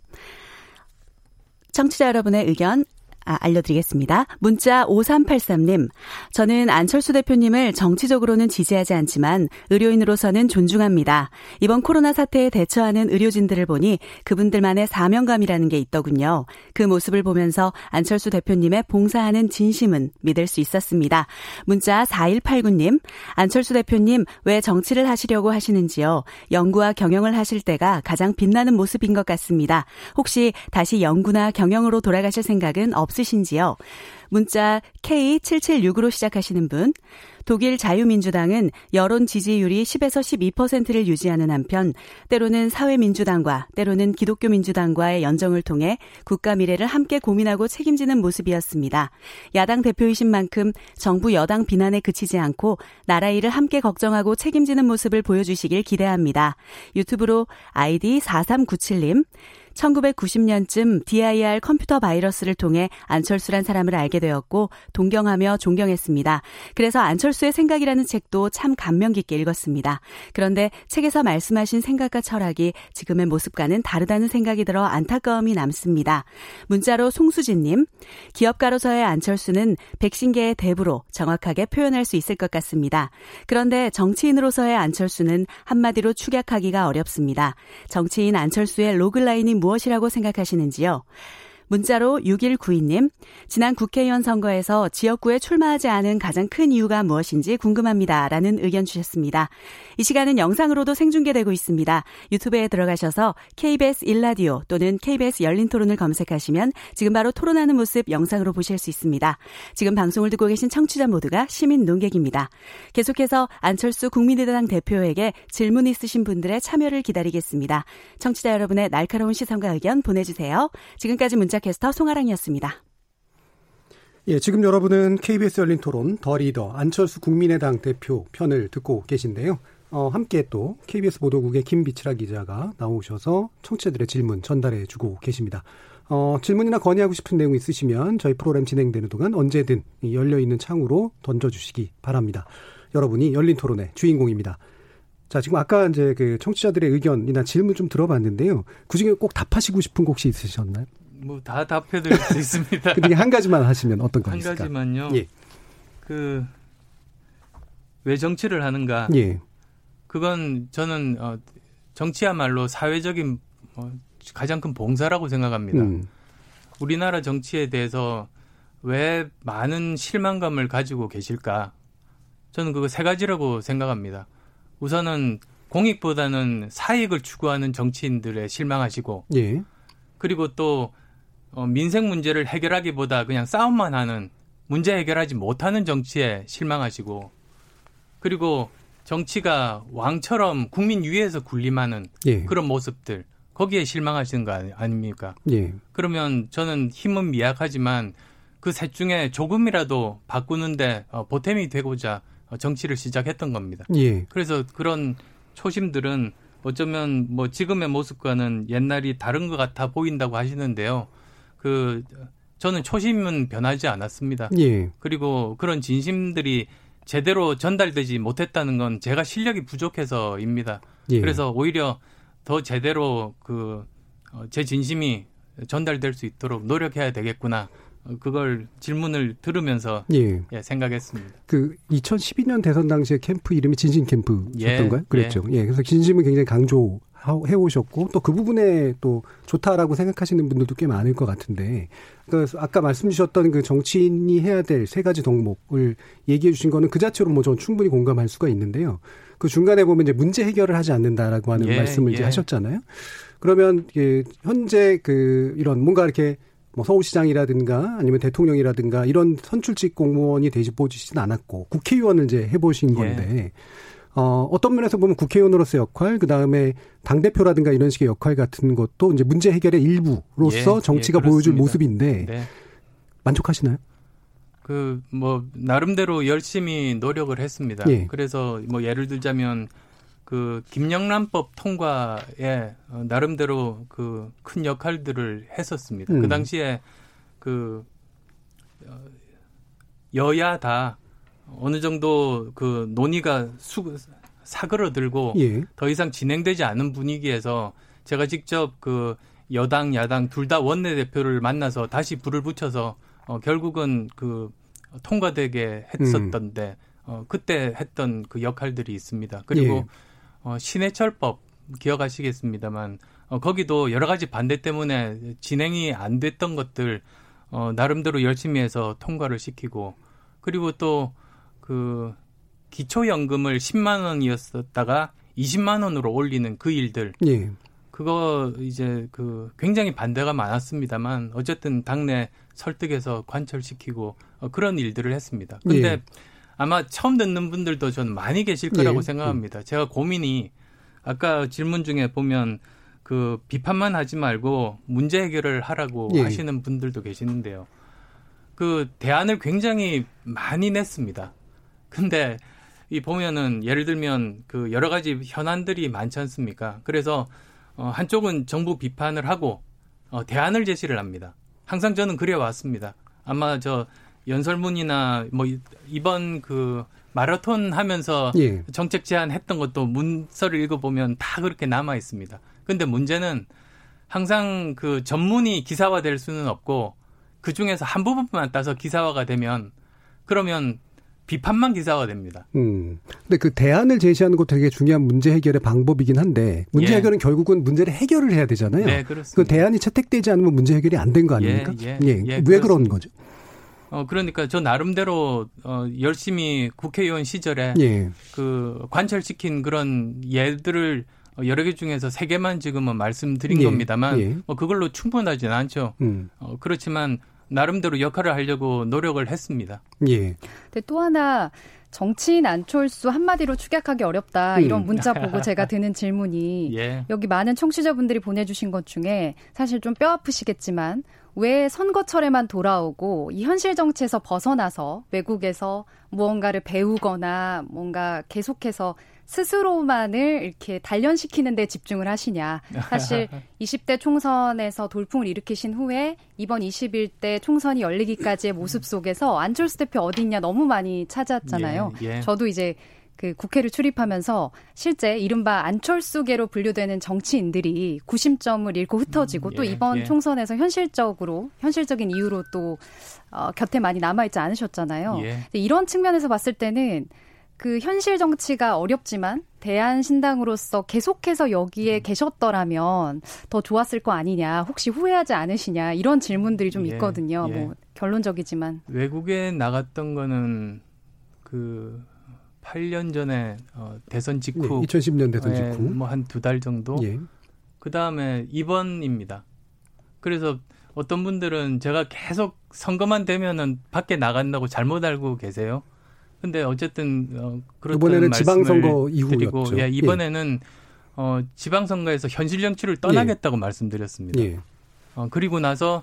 청취자 여러분의 의견 아, 알려드리겠습니다. 문자 5383님. 저는 안철수 대표님을 정치적으로는 지지하지 않지만 의료인으로서는 존중합니다. 이번 코로나 사태에 대처하는 의료진들을 보니 그분들만의 사명감이라는 게 있더군요. 그 모습을 보면서 안철수 대표님의 봉사하는 진심은 믿을 수 있었습니다. 문자 4189님. 안철수 대표님 왜 정치를 하시려고 하시는지요? 연구와 경영을 하실 때가 가장 빛나는 모습인 것 같습니다. 혹시 다시 연구나 경영으로 돌아가실 생각은 없 없으신지요? 문자 K776으로 시작하시는 분. 독일 자유민주당은 여론 지지율이 10에서 12%를 유지하는 한편 때로는 사회민주당과 때로는 기독교 민주당과의 연정을 통해 국가 미래를 함께 고민하고 책임지는 모습이었습니다. 야당 대표이신 만큼 정부 여당 비난에 그치지 않고 나라 일을 함께 걱정하고 책임지는 모습을 보여주시길 기대합니다. 유튜브로 아이디 4397님 1990년쯤 DIR 컴퓨터 바이러스를 통해 안철수란 사람을 알게 되었고 동경하며 존경했습니다. 그래서 안철수의 생각이라는 책도 참 감명 깊게 읽었습니다. 그런데 책에서 말씀하신 생각과 철학이 지금의 모습과는 다르다는 생각이 들어 안타까움이 남습니다. 문자로 송수진님, 기업가로서의 안철수는 백신계의 대부로 정확하게 표현할 수 있을 것 같습니다. 그런데 정치인으로서의 안철수는 한마디로 축약하기가 어렵습니다. 정치인 안철수의 로그라인이 무엇이라고 생각하시는지요? 문자로 6192님, 지난 국회의원 선거에서 지역구에 출마하지 않은 가장 큰 이유가 무엇인지 궁금합니다. 라는 의견 주셨습니다. 이 시간은 영상으로도 생중계되고 있습니다. 유튜브에 들어가셔서 KBS 일라디오 또는 KBS 열린 토론을 검색하시면 지금 바로 토론하는 모습 영상으로 보실 수 있습니다. 지금 방송을 듣고 계신 청취자 모두가 시민 농객입니다. 계속해서 안철수 국민의당 대표에게 질문 있으신 분들의 참여를 기다리겠습니다. 청취자 여러분의 날카로운 시선과 의견 보내주세요. 지금까지 문자 캐스터 송아랑이었습니다. 예, 지금 여러분은 KBS 열린 토론 더 리더 안철수 국민의당 대표 편을 듣고 계신데요. 어, 함께 또 KBS 보도국의 김비치라 기자가 나오셔서 청취자들의 질문 전달해 주고 계십니다. 어, 질문이나 건의하고 싶은 내용 있으시면 저희 프로그램 진행되는 동안 언제든 열려 있는 창으로 던져주시기 바랍니다. 여러분이 열린 토론의 주인공입니다. 자, 지금 아까 이제 그 청취자들의 의견이나 질문 좀 들어봤는데요. 그 중에 꼭 답하시고 싶은 거 혹시 있으셨나요? 뭐 다 답해드릴 수 있습니다. 근데 한 가지만 하시면 어떤 거 있을까요? 한 가지만요. 예. 그, 왜 정치를 하는가? 예. 그건 저는 어, 정치야말로 사회적인 어, 가장 큰 봉사라고 생각합니다. 음. 우리나라 정치에 대해서 왜 많은 실망감을 가지고 계실까? 저는 그거 세 가지라고 생각합니다. 우선은 공익보다는 사익을 추구하는 정치인들에 실망하시고, 예. 그리고 또 어, 민생 문제를 해결하기보다 그냥 싸움만 하는 문제 해결하지 못하는 정치에 실망하시고, 그리고 정치가 왕처럼 국민 위에서 군림하는 예. 그런 모습들 거기에 실망하시는 거 아닙니까? 예. 그러면 저는 힘은 미약하지만 그 셋 중에 조금이라도 바꾸는데 어, 보탬이 되고자 어, 정치를 시작했던 겁니다. 예. 그래서 그런 초심들은 어쩌면 뭐 지금의 모습과는 옛날이 다른 것 같아 보인다고 하시는데요. 그 저는 초심은 변하지 않았습니다. 예. 그리고 그런 진심들이 제대로 전달되지 못했다는 건 제가 실력이 부족해서입니다. 예. 그래서 오히려 더 제대로 그제 어, 진심이 전달될 수 있도록 노력해야 되겠구나. 어, 그걸 질문을 들으면서 예. 예, 생각했습니다. 그 2012년 대선 당시에 캠프 이름이 진심 캠프였던가요? 예, 그랬죠. 예. 예. 그래서 진심을 굉장히 강조 해 오셨고 또 그 부분에 또 좋다라고 생각하시는 분들도 꽤 많을 것 같은데 그 아까 말씀 주셨던 그 정치인이 해야 될 세 가지 덕목을 얘기해 주신 거는 그 자체로 뭐 저는 충분히 공감할 수가 있는데요. 그 중간에 보면 이제 문제 해결을 하지 않는다라고 하는 예, 말씀을 예. 이제 하셨잖아요. 그러면 예, 현재 그 이런 뭔가 이렇게 뭐 서울시장이라든가 아니면 대통령이라든가 이런 선출직 공무원이 되보시진 않았고 국회의원을 이제 해보신 예. 건데 어, 어떤 면에서 보면 국회의원으로서 역할, 그 다음에 당대표라든가 이런 식의 역할 같은 것도 이제 문제 해결의 일부로서 예, 정치가 예, 보여줄 모습인데 네. 만족하시나요? 그 뭐 나름대로 열심히 노력을 했습니다. 예. 그래서 뭐 예를 들자면 그 김영란법 통과에 어, 나름대로 그 큰 역할들을 했었습니다. 음. 그 당시에 그 어, 여야 다 어느 정도 그 논의가 수, 사그러들고 예. 더 이상 진행되지 않은 분위기에서 제가 직접 그 여당 야당 둘 다 원내대표를 만나서 다시 불을 붙여서 어 결국은 그 통과되게 했었던데 음. 어 그때 했던 그 역할들이 있습니다. 그리고 예. 어 신해철법 기억하시겠습니다만 어 거기도 여러 가지 반대 때문에 진행이 안 됐던 것들 어 나름대로 열심히 해서 통과를 시키고 그리고 또 그 기초연금을 10만 원이었었다가 20만 원으로 올리는 그 일들 예. 그거 이제 그 굉장히 반대가 많았습니다만 어쨌든 당내 설득해서 관철시키고 어, 그런 일들을 했습니다. 근데 예. 아마 처음 듣는 분들도 저는 많이 계실 거라고 예. 생각합니다. 제가 고민이 아까 질문 중에 보면 그 비판만 하지 말고 문제 해결을 하라고 예. 하시는 분들도 계시는데요. 그 대안을 굉장히 많이 냈습니다. 근데 이 보면은 예를 들면 그 여러 가지 현안들이 많지 않습니까? 그래서 어 한쪽은 정부 비판을 하고 어 대안을 제시를 합니다. 항상 저는 그래 왔습니다. 아마 저 연설문이나 뭐 이번 그 마라톤 하면서 예. 정책 제안했던 것도 문서를 읽어보면 다 그렇게 남아 있습니다. 근데 문제는 항상 그 전문이 기사화될 수는 없고 그 중에서 한 부분만 따서 기사화가 되면 그러면 비판만 기사화 됩니다. 음. 근데 그 대안을 제시하는 것도 되게 중요한 문제 해결의 방법이긴 한데 문제 예. 해결은 결국은 문제를 해결을 해야 되잖아요. 네, 그렇습니다. 그 대안이 채택되지 않으면 문제 해결이 안 된 거 아닙니까? 예, 예, 예. 예, 왜 그런 그렇습니다. 거죠? 어 그러니까 저 나름대로 어 열심히 국회의원 시절에 예. 그 관철시킨 그런 예들을 여러 개 중에서 세 개만 지금은 말씀드린 예, 겁니다만 예. 뭐 그걸로 충분하지는 않죠. 음. 어 그렇지만 나름대로 역할을 하려고 노력을 했습니다. 예. 근데 또 하나 정치인 안철수 한마디로 축약하기 어렵다 음. 이런 문자 보고 제가 드는 질문이 예. 여기 많은 청취자분들이 보내주신 것 중에 사실 좀 뼈 아프시겠지만 왜 선거철에만 돌아오고 이 현실 정치에서 벗어나서 외국에서 무언가를 배우거나 뭔가 계속해서 스스로만을 이렇게 단련시키는 데 집중을 하시냐. 사실 20대 총선에서 돌풍을 일으키신 후에 이번 21대 총선이 열리기까지의 모습 속에서 안철수 대표 어디 있냐 너무 많이 찾았잖아요. 예, 예. 저도 이제 그 국회를 출입하면서 실제 이른바 안철수계로 분류되는 정치인들이 구심점을 잃고 흩어지고 음, 예, 또 이번 예. 총선에서 현실적으로 현실적인 이유로 또 어, 곁에 많이 남아 있지 않으셨잖아요. 예. 이런 측면에서 봤을 때는 그 현실 정치가 어렵지만 대한신당으로서 계속해서 여기에 음. 계셨더라면 더 좋았을 거 아니냐, 혹시 후회하지 않으시냐 이런 질문들이 좀 예, 있거든요. 예. 뭐 결론적이지만 외국에 나갔던 거는 그 8년 전에 어, 대선 직후 네, 2010년 대선 직후 뭐 한 두 달 정도. 예. 그 다음에 이번입니다. 그래서 어떤 분들은 제가 계속 선거만 되면은 밖에 나간다고 잘못 알고 계세요. 근데 어쨌든 어, 그렇 이번에는 지방선거 이후였죠. 예, 이번에는 예. 어, 지방선거에서 현실 정치를 떠나겠다고 예. 말씀드렸습니다. 예. 어, 그리고 나서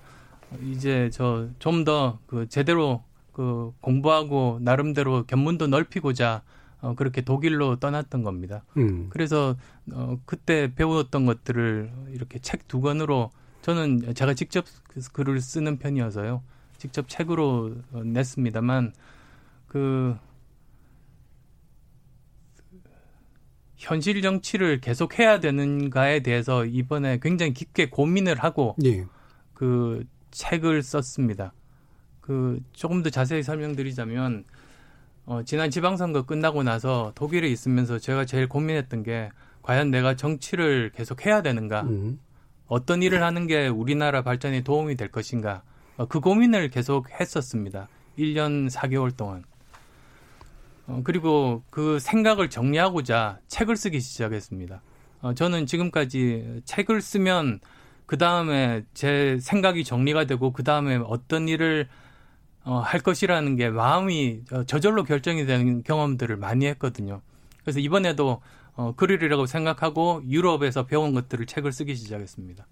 이제 저 좀 더 그 제대로 그 공부하고 나름대로 견문도 넓히고자 어, 그렇게 독일로 떠났던 겁니다. 음. 그래서 어, 그때 배웠던 것들을 이렇게 책 두 권으로 저는 제가 직접 글을 쓰는 편이어서요. 직접 책으로 어, 냈습니다만 그 현실 정치를 계속 해야 되는가에 대해서 이번에 굉장히 깊게 고민을 하고 예. 그 책을 썼습니다. 그 조금 더 자세히 설명드리자면 어, 지난 지방선거 끝나고 나서 독일에 있으면서 제가 제일 고민했던 게 과연 내가 정치를 계속 해야 되는가? 음. 어떤 일을 하는 게 우리나라 발전에 도움이 될 것인가? 어, 그 고민을 계속 했었습니다. 1년 4개월 동안. 어, 그리고 그 생각을 정리하고자 책을 쓰기 시작했습니다. 어, 저는 지금까지 책을 쓰면 그 다음에 제 생각이 정리가 되고 그 다음에 어떤 일을 어, 할 것이라는 게 마음이 저절로 결정이 되는 경험들을 많이 했거든요. 그래서 이번에도 어, 그리리라고 생각하고 유럽에서 배운 것들을 책을 쓰기 시작했습니다.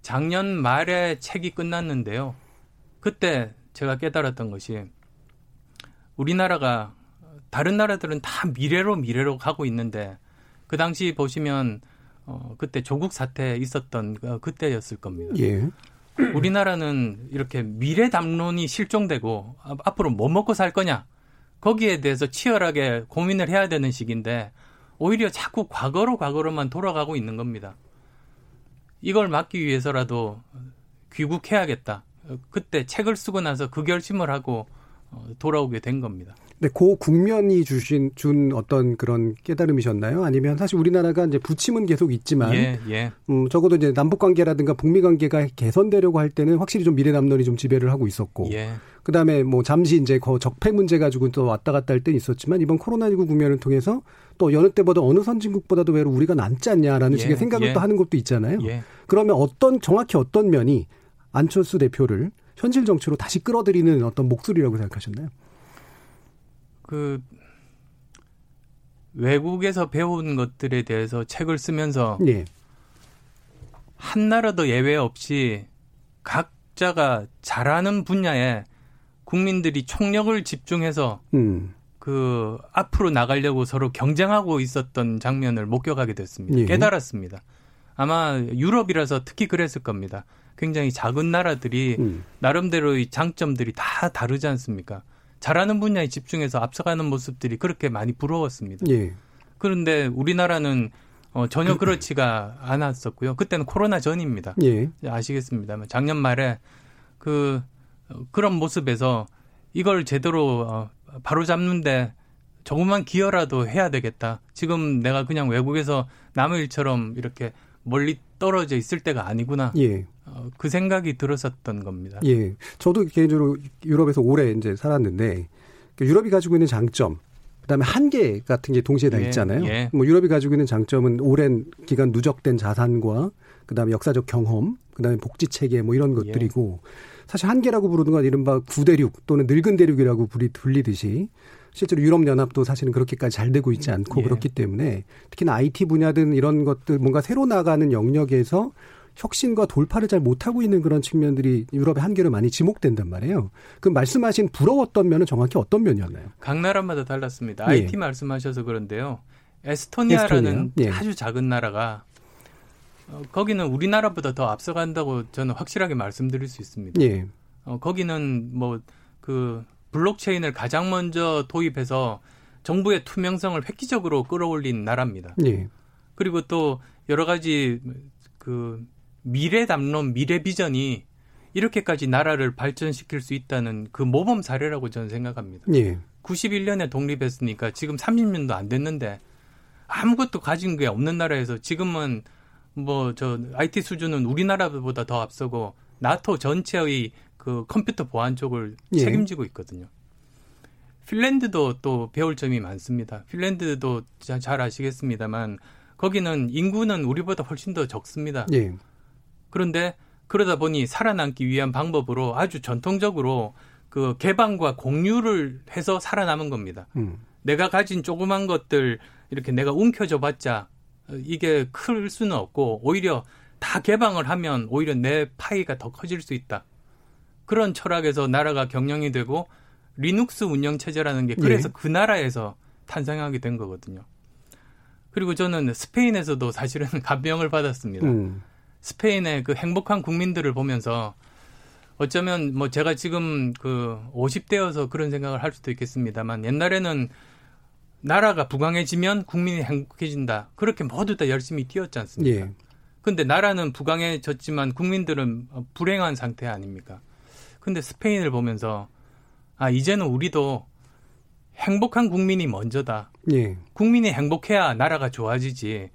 작년 말에 책이 끝났는데요. 그때 제가 깨달았던 것이 우리나라가 다른 나라들은 다 미래로 미래로 가고 있는데 그 당시 보시면 어, 그때 조국 사태 있었던 어, 그때였을 겁니다. 예. 우리나라는 이렇게 미래 담론이 실종되고 앞으로 뭐 먹고 살 거냐 거기에 대해서 치열하게 고민을 해야 되는 시기인데 오히려 자꾸 과거로 과거로만 돌아가고 있는 겁니다. 이걸 막기 위해서라도 귀국해야겠다. 그때 책을 쓰고 나서 그 결심을 하고 어, 돌아오게 된 겁니다. 네, 고 국면이 주신 준 어떤 그런 깨달음이셨나요? 아니면 사실 우리나라가 이제 부침은 계속 있지만, 예, 예. 음, 적어도 이제 남북 관계라든가 북미 관계가 개선되려고 할 때는 확실히 좀 미래 남론이 좀 지배를 하고 있었고, 예. 그 다음에 뭐 잠시 이제 거 적폐 문제 가지고 또 왔다 갔다 할 때는 있었지만 이번 코로나19 국면을 통해서 또 여느 때보다 어느 선진국보다도 외로 우리가 남지 않냐라는 예, 식의 생각을 예. 또 하는 것도 있잖아요. 예. 그러면 어떤 정확히 어떤 면이 안철수 대표를 현실 정치로 다시 끌어들이는 어떤 목소리라고 생각하셨나요? 그 외국에서 배운 것들에 대해서 책을 쓰면서 네. 한 나라도 예외 없이 각자가 잘하는 분야에 국민들이 총력을 집중해서 음. 그 앞으로 나가려고 서로 경쟁하고 있었던 장면을 목격하게 됐습니다. 예. 깨달았습니다. 아마 유럽이라서 특히 그랬을 겁니다. 굉장히 작은 나라들이 음. 나름대로의 장점들이 다 다르지 않습니까? 잘하는 분야에 집중해서 앞서가는 모습들이 그렇게 많이 부러웠습니다. 예. 그런데 우리나라는 어, 전혀 그렇지가 않았었고요. 그때는 코로나 전입니다. 예. 아시겠습니다만 작년 말에 그 어, 그런 모습에서 이걸 제대로 어, 바로 잡는데 조금만 기여라도 해야 되겠다. 지금 내가 그냥 외국에서 남의 일처럼 이렇게 멀리 떨어져 있을 때가 아니구나. 예. 어, 그 생각이 들었었던 겁니다. 예. 저도 개인적으로 유럽에서 오래 이제 살았는데 그 유럽이 가지고 있는 장점, 그다음에 한계 같은 게 동시에 다 예. 있잖아요. 예. 뭐 유럽이 가지고 있는 장점은 오랜 기간 누적된 자산과 그다음에 역사적 경험, 그다음에 복지 체계 뭐 이런 것들이고 예. 사실 한계라고 부르는 건 이른바 구대륙 또는 늙은 대륙이라고 불리듯이 실제로 유럽 연합도 사실은 그렇게까지 잘 되고 있지 않고 예. 그렇기 때문에 특히나 IT 분야든 이런 것들 뭔가 새로 나가는 영역에서 혁신과 돌파를 잘 못하고 있는 그런 측면들이 유럽의 한계로 많이 지목된단 말이에요. 그 말씀하신 부러웠던 면은 정확히 어떤 면이었나요? 각 나라마다 달랐습니다. 예. IT 말씀하셔서 그런데요. 에스토니아라는 에스토니아? 예. 아주 작은 나라가 어, 거기는 우리나라보다 더 앞서간다고 저는 확실하게 말씀드릴 수 있습니다. 예. 어, 거기는 뭐 그 블록체인을 가장 먼저 도입해서 정부의 투명성을 획기적으로 끌어올린 나라입니다. 예. 그리고 또 여러 가지 그 미래 담론, 미래 비전이 이렇게까지 나라를 발전시킬 수 있다는 그 모범 사례라고 저는 생각합니다. 예. 91년에 독립했으니까 지금 30년도 안 됐는데 아무것도 가진 게 없는 나라에서 지금은 뭐 저 IT 수준은 우리나라보다 더 앞서고 나토 전체의 그 컴퓨터 보안 쪽을 예. 책임지고 있거든요. 핀란드도 또 배울 점이 많습니다. 핀란드도 잘 아시겠습니다만 거기는 인구는 우리보다 훨씬 더 적습니다. 예. 그런데 그러다 보니 살아남기 위한 방법으로 아주 전통적으로 그 개방과 공유를 해서 살아남은 겁니다. 음. 내가 가진 조그만 것들 이렇게 내가 움켜쥐어 봤자 이게 클 수는 없고 오히려 다 개방을 하면 오히려 내 파이가 더 커질 수 있다. 그런 철학에서 나라가 경영이 되고 리눅스 운영 체제라는 게 그래서 예. 그 나라에서 탄생하게 된 거거든요. 그리고 저는 스페인에서도 사실은 감명을 받았습니다. 음. 스페인의 그 행복한 국민들을 보면서 어쩌면 뭐 제가 지금 그 50대여서 그런 생각을 할 수도 있겠습니다만 옛날에는 나라가 부강해지면 국민이 행복해진다. 그렇게 모두 다 열심히 뛰었지 않습니까? 예. 근데 나라는 부강해졌지만 국민들은 불행한 상태 아닙니까? 근데 스페인을 보면서 아 이제는 우리도 행복한 국민이 먼저다. 예. 국민이 행복해야 나라가 좋아지지.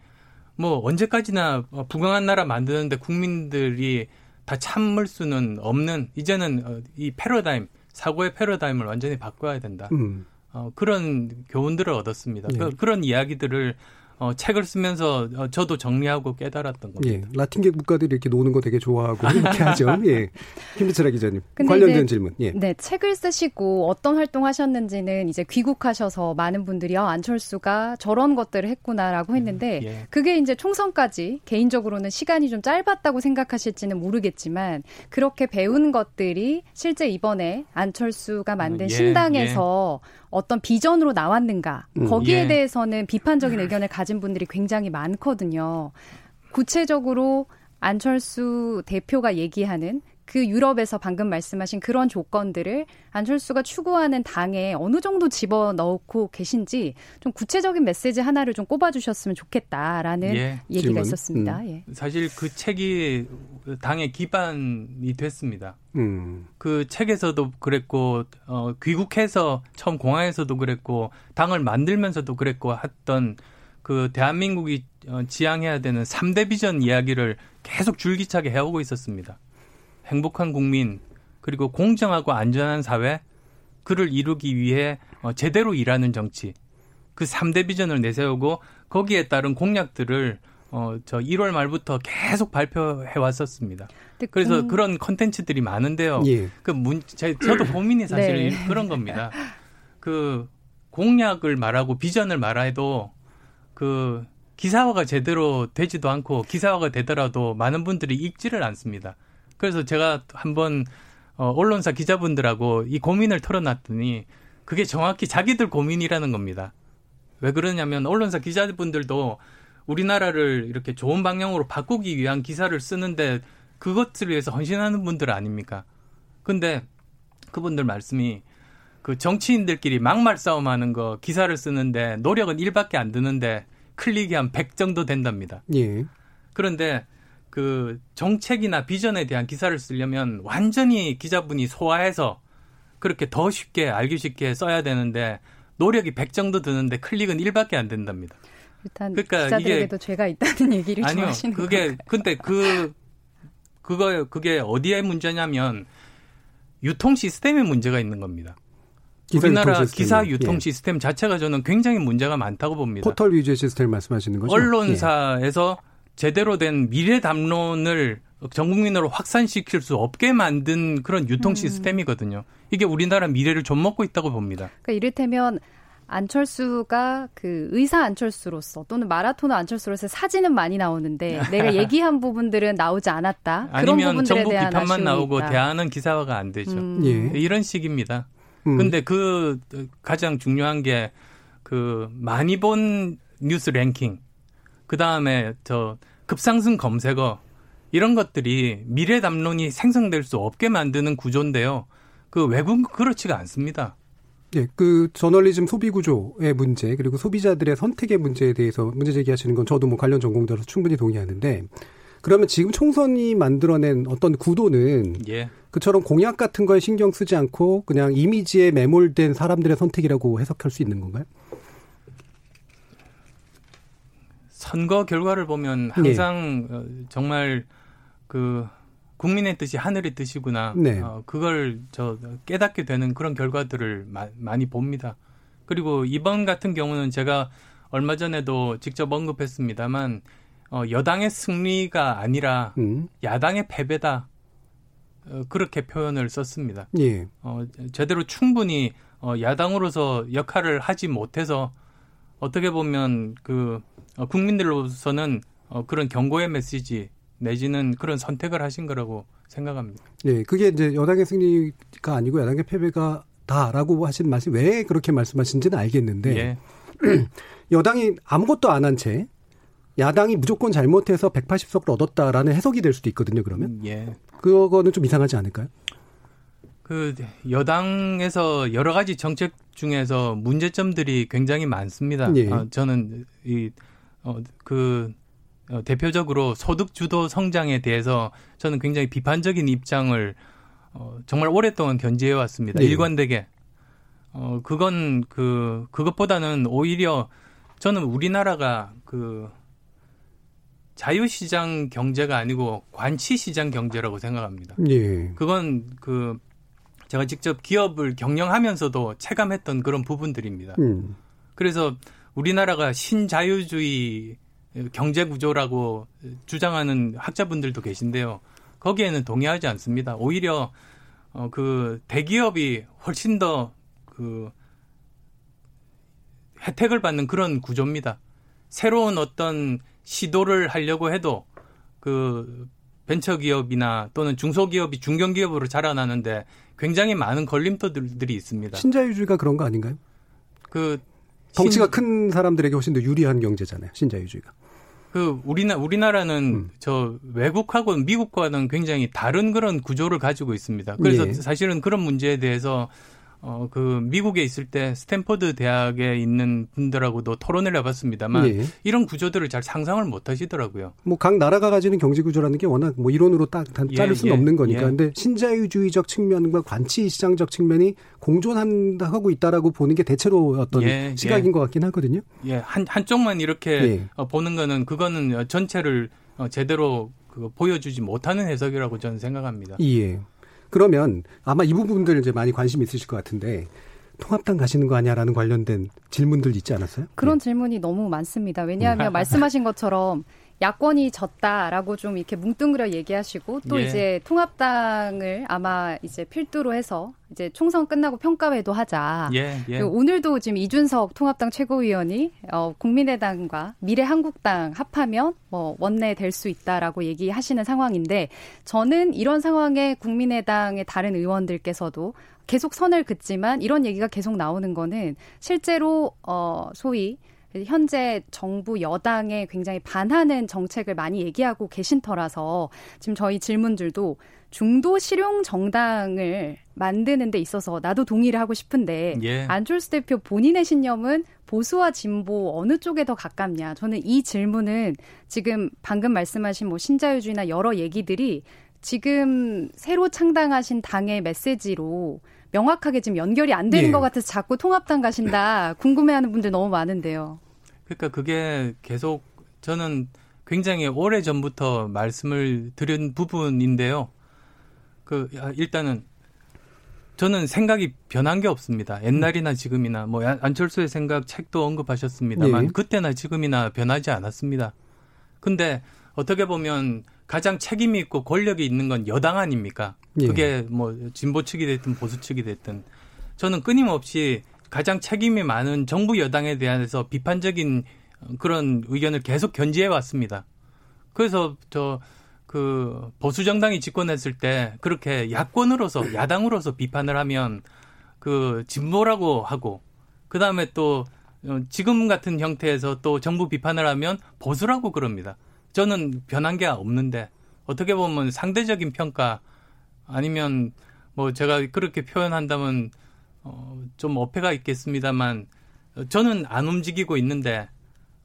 뭐 언제까지나 부강한 나라 만드는데 국민들이 다 참을 수는 없는 이제는 어, 이 패러다임 사고의 패러다임을 완전히 바꿔야 된다. 음. 어, 그런 교훈들을 얻었습니다. 네. 그, 그런 이야기들을 어, 책을 쓰면서 어, 저도 정리하고 깨달았던 겁니다. 예, 라틴계 국가들이 이렇게 노는 거 되게 좋아하고 이렇게 하죠. 예. 김비철 기자님 관련된 질문. 예. 네, 책을 쓰시고 어떤 활동하셨는지는 이제 귀국하셔서 많은 분들이 아, 안철수가 저런 것들을 했구나라고 음, 했는데 음, 예. 그게 이제 총선까지 개인적으로는 시간이 좀 짧았다고 생각하실지는 모르겠지만 그렇게 배운 것들이 실제 이번에 안철수가 만든 어, 예, 신당에서 예. 어떤 비전으로 나왔는가 음, 거기에 예. 대해서는 비판적인 의견을 가진 분들이 굉장히 많거든요. 구체적으로 안철수 대표가 얘기하는 그 유럽에서 방금 말씀하신 그런 조건들을 안철수가 추구하는 당에 어느 정도 집어 넣고 계신지 좀 구체적인 메시지 하나를 좀 꼽아주셨으면 좋겠다라는 예, 얘기가 질문. 있었습니다. 음. 예. 사실 그 책이 당의 기반이 됐습니다. 음. 그 책에서도 그랬고 어, 귀국해서 처음 공항에서도 그랬고 당을 만들면서도 그랬고 했던 그 대한민국이 어, 지향해야 되는 3대 비전 이야기를 계속 줄기차게 해오고 있었습니다. 행복한 국민, 그리고 공정하고 안전한 사회, 그를 이루기 위해 어, 제대로 일하는 정치. 그 3대 비전을 내세우고 거기에 따른 공약들을 어, 저 1월 말부터 계속 발표해 왔었습니다. 그래서 음... 그런 컨텐츠들이 많은데요. 예. 그 문, 제, 저도 고민이 사실 네. 그런 겁니다. 그 공약을 말하고 비전을 말해도 그 기사화가 제대로 되지도 않고 기사화가 되더라도 많은 분들이 읽지를 않습니다. 그래서 제가 한번 어, 언론사 기자분들하고 이 고민을 털어놨더니 그게 정확히 자기들 고민이라는 겁니다. 왜 그러냐면 언론사 기자분들도 우리나라를 이렇게 좋은 방향으로 바꾸기 위한 기사를 쓰는데 그것을 위해서 헌신하는 분들 아닙니까? 근데 그분들 말씀이 그 정치인들끼리 막말 싸움하는 거 기사를 쓰는데 노력은 1밖에 안 드는데 클릭이 한100 정도 된답니다. 예. 그런데 그 정책이나 비전에 대한 기사를 쓰려면 완전히 기자분이 소화해서 그렇게 더 쉽게 알기 쉽게 써야 되는데 노력이 100 정도 드는데 클릭은 1밖에 안 된답니다. 일단 그러니까 기자들에게도 이게, 죄가 있다는 얘기를 아니요, 하시는 그게 근데 그 그거 그게 어디에 문제냐면 유통 시스템에 문제가 있는 겁니다. 기사 우리나라 유통 기사 유통 예. 시스템 자체가 저는 굉장히 문제가 많다고 봅니다. 포털 위주의 시스템 말씀하시는 거죠? 언론사에서 예. 제대로 된 미래 담론을 전 국민으로 확산시킬 수 없게 만든 그런 유통 음. 시스템이거든요. 이게 우리나라 미래를 좀 먹고 있다고 봅니다. 그러니까 이를테면 안철수가 그 의사 안철수로서 또는 마라토너 안철수로서 사진은 많이 나오는데 내가 얘기한 부분들은 나오지 않았다. 그런 부분들에 대한 비판만 나오고 있다. 대안은 기사화가 안 되죠. 음. 예. 이런 식입니다. 음. 근데 그 가장 중요한 게 그 많이 본 뉴스 랭킹, 그 다음에 저 급상승 검색어 이런 것들이 미래 담론이 생성될 수 없게 만드는 구조인데요. 그 외국은 그렇지가 않습니다. 네, 그 저널리즘 소비 구조의 문제 그리고 소비자들의 선택의 문제에 대해서 문제 제기하시는 건 저도 뭐 관련 전공자로서 충분히 동의하는데 그러면 지금 총선이 만들어낸 어떤 구도는 예. 그처럼 공약 같은 거에 신경 쓰지 않고 그냥 이미지에 매몰된 사람들의 선택이라고 해석할 수 있는 건가요? 선거 결과를 보면 항상 예. 정말 그 국민의 뜻이 하늘의 뜻이구나. 네. 어, 그걸 저 깨닫게 되는 그런 결과들을 마, 많이 봅니다. 그리고 이번 같은 경우는 제가 얼마 전에도 직접 언급했습니다만 어, 여당의 승리가 아니라 음. 야당의 패배다. 어, 그렇게 표현을 썼습니다. 예. 어, 제대로 충분히 어, 야당으로서 역할을 하지 못해서 어떻게 보면 그 어, 국민들로서는 어, 그런 경고의 메시지 내지는 그런 선택을 하신 거라고 생각합니다. 네, 그게 이제 여당의 승리가 아니고 여당의 패배가 다라고 하신 말씀 왜 그렇게 말씀하신지는 알겠는데 예. 여당이 아무것도 안 한 채 야당이 무조건 잘못해서 180석을 얻었다라는 해석이 될 수도 있거든요. 그러면 음, 예. 그거는 좀 이상하지 않을까요? 그 여당에서 여러 가지 정책 중에서 문제점들이 굉장히 많습니다. 예. 어, 저는 이 어 그 어, 대표적으로 소득 주도 성장에 대해서 저는 굉장히 비판적인 입장을 어, 정말 오랫동안 견지해 왔습니다. 네. 일관되게. 어, 그건 그, 그것보다는 오히려 저는 우리나라가 그 자유시장 경제가 아니고 관치시장 경제라고 생각합니다. 예. 그건 그 제가 직접 기업을 경영하면서도 체감했던 그런 부분들입니다. 음. 그래서 우리나라가 신자유주의 경제 구조라고 주장하는 학자분들도 계신데요. 거기에는 동의하지 않습니다. 오히려 어, 그 대기업이 훨씬 더 그 혜택을 받는 그런 구조입니다. 새로운 어떤 시도를 하려고 해도 그 벤처기업이나 또는 중소기업이 중견기업으로 자라나는데 굉장히 많은 걸림돌들이 있습니다. 신자유주의가 그런 거 아닌가요? 그 덩치가 신... 큰 사람들에게 훨씬 더 유리한 경제잖아요. 신자유주의가. 그 우리나 우리나라는 음. 저 외국하고 미국과는 굉장히 다른 그런 구조를 가지고 있습니다. 그래서 예. 사실은 그런 문제에 대해서 어, 그, 미국에 있을 때 스탠퍼드 대학에 있는 분들하고도 토론을 해봤습니다만 예. 이런 구조들을 잘 상상을 못 하시더라고요. 뭐 각 나라가 가지는 경제 구조라는 게 워낙 뭐 이론으로 딱 예, 자를 수는 예, 없는 거니까. 예. 근데 신자유주의적 측면과 관치 시장적 측면이 공존한다 하고 있다라고 보는 게 대체로 어떤 예, 예. 시각인 것 같긴 하거든요. 예, 한, 한쪽만 이렇게 어, 보는 거는 그거는 전체를 어, 제대로 그 보여주지 못하는 해석이라고 저는 생각합니다. 예. 그러면 아마 이 부분들 이제 많이 관심 있으실 것 같은데 통합당 가시는 거 아니야라는 관련된 질문들 있지 않았어요? 그런 네. 질문이 너무 많습니다. 왜냐하면 음. 말씀하신 것처럼 야권이 졌다라고 좀 이렇게 뭉뚱그려 얘기하시고 또 예. 이제 통합당을 아마 이제 필두로 해서 이제 총선 끝나고 평가회도 하자. 예, 예. 오늘도 지금 이준석 통합당 최고위원이 어, 국민의당과 미래한국당 합하면 뭐 원내 될 수 있다라고 얘기하시는 상황인데 저는 이런 상황에 국민의당의 다른 의원들께서도 계속 선을 긋지만 이런 얘기가 계속 나오는 거는 실제로 어 소위 현재 정부 여당에 굉장히 반하는 정책을 많이 얘기하고 계신 터라서 지금 저희 질문들도 중도 실용 정당을 만드는 데 있어서 나도 동의를 하고 싶은데 예. 안철수 대표 본인의 신념은 보수와 진보 어느 쪽에 더 가깝냐? 저는 이 질문은 지금 방금 말씀하신 뭐 신자유주의나 여러 얘기들이 지금 새로 창당하신 당의 메시지로 명확하게 지금 연결이 안 되는 예. 것 같아서 자꾸 통합당 가신다 궁금해하는 분들 너무 많은데요. 그러니까 그게 계속 저는 굉장히 오래 전부터 말씀을 드린 부분인데요. 그 아, 일단은 저는 생각이 변한 게 없습니다. 옛날이나 지금이나 뭐 안철수의 생각 책도 언급하셨습니다만 네. 그때나 지금이나 변하지 않았습니다. 근데 어떻게 보면 가장 책임이 있고 권력이 있는 건 여당 아닙니까? 네. 그게 뭐 진보 측이 됐든 보수 측이 됐든 저는 끊임없이 가장 책임이 많은 정부 여당에 대해서 비판적인 그런 의견을 계속 견지해 왔습니다. 그래서 저 그 보수 정당이 집권했을 때 그렇게 야권으로서 야당으로서 비판을 하면 그 진보라고 하고 그 다음에 또 어, 지금 같은 형태에서 또 정부 비판을 하면 보수라고 그럽니다. 저는 변한 게 없는데 어떻게 보면 상대적인 평가 아니면 뭐 제가 그렇게 표현한다면 어, 좀 어폐가 있겠습니다만 저는 안 움직이고 있는데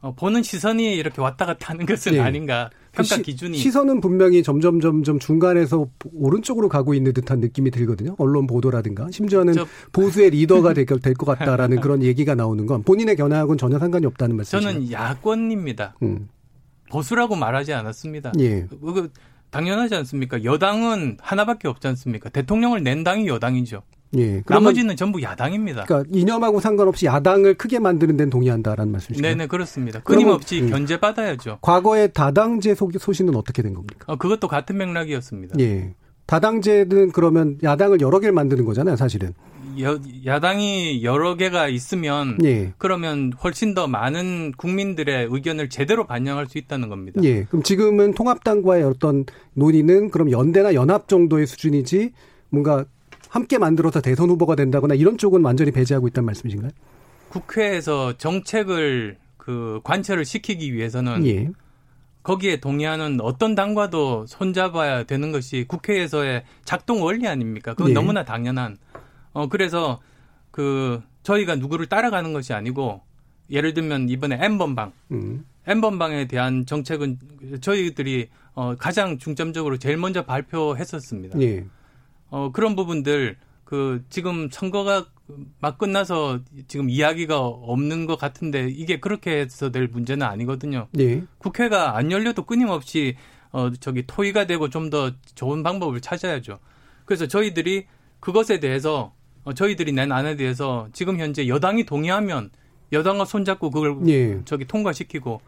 어, 보는 시선이 이렇게 왔다 갔다 하는 것은 네. 아닌가 그 평가 그 시, 기준이 시선은 분명히 점점 점점 중간에서 오른쪽으로 가고 있는 듯한 느낌이 들거든요. 언론 보도라든가 심지어는 저, 보수의 리더가 될 것 같다라는 그런 얘기가 나오는 건 본인의 견해하고는 전혀 상관이 없다는 말씀이죠. 저는 야권입니다. 음. 보수라고 말하지 않았습니다. 예. 그, 그, 당연하지 않습니까? 여당은 하나밖에 없지 않습니까? 대통령을 낸 당이 여당이죠. 예. 나머지는 전부 야당입니다. 그러니까 이념하고 상관없이 야당을 크게 만드는 데는 동의한다라는 말씀이시죠? 네네 그렇습니다. 끊임없이 음. 견제 받아야죠. 과거에 다당제 소신은 어떻게 된 겁니까? 어, 그것도 같은 맥락이었습니다. 예. 다당제는 그러면 야당을 여러 개를 만드는 거잖아요, 사실은. 여, 야당이 여러 개가 있으면 예. 그러면 훨씬 더 많은 국민들의 의견을 제대로 반영할 수 있다는 겁니다. 예. 그럼 지금은 통합당과의 어떤 논의는 그럼 연대나 연합 정도의 수준이지 뭔가 함께 만들어서 대선 후보가 된다거나 이런 쪽은 완전히 배제하고 있다는 말씀이신가요? 국회에서 정책을 그 관철을 시키기 위해서는 예. 거기에 동의하는 어떤 당과도 손잡아야 되는 것이 국회에서의 작동 원리 아닙니까? 그건 예. 너무나 당연한. 어 그래서 그 저희가 누구를 따라가는 것이 아니고 예를 들면 이번에 N번방, 음. N번방에 대한 정책은 저희들이 어 가장 중점적으로 제일 먼저 발표했었습니다. 예. 어, 그런 부분들 그 지금 선거가 막 끝나서 지금 이야기가 없는 것 같은데 이게 그렇게 해서 될 문제는 아니거든요. 네. 국회가 안 열려도 끊임없이 어 저기 토의가 되고 좀 더 좋은 방법을 찾아야죠. 그래서 저희들이 그것에 대해서 어, 저희들이 낸 안에 대해서 지금 현재 여당이 동의하면 여당과 손잡고 그걸 네. 저기 통과시키고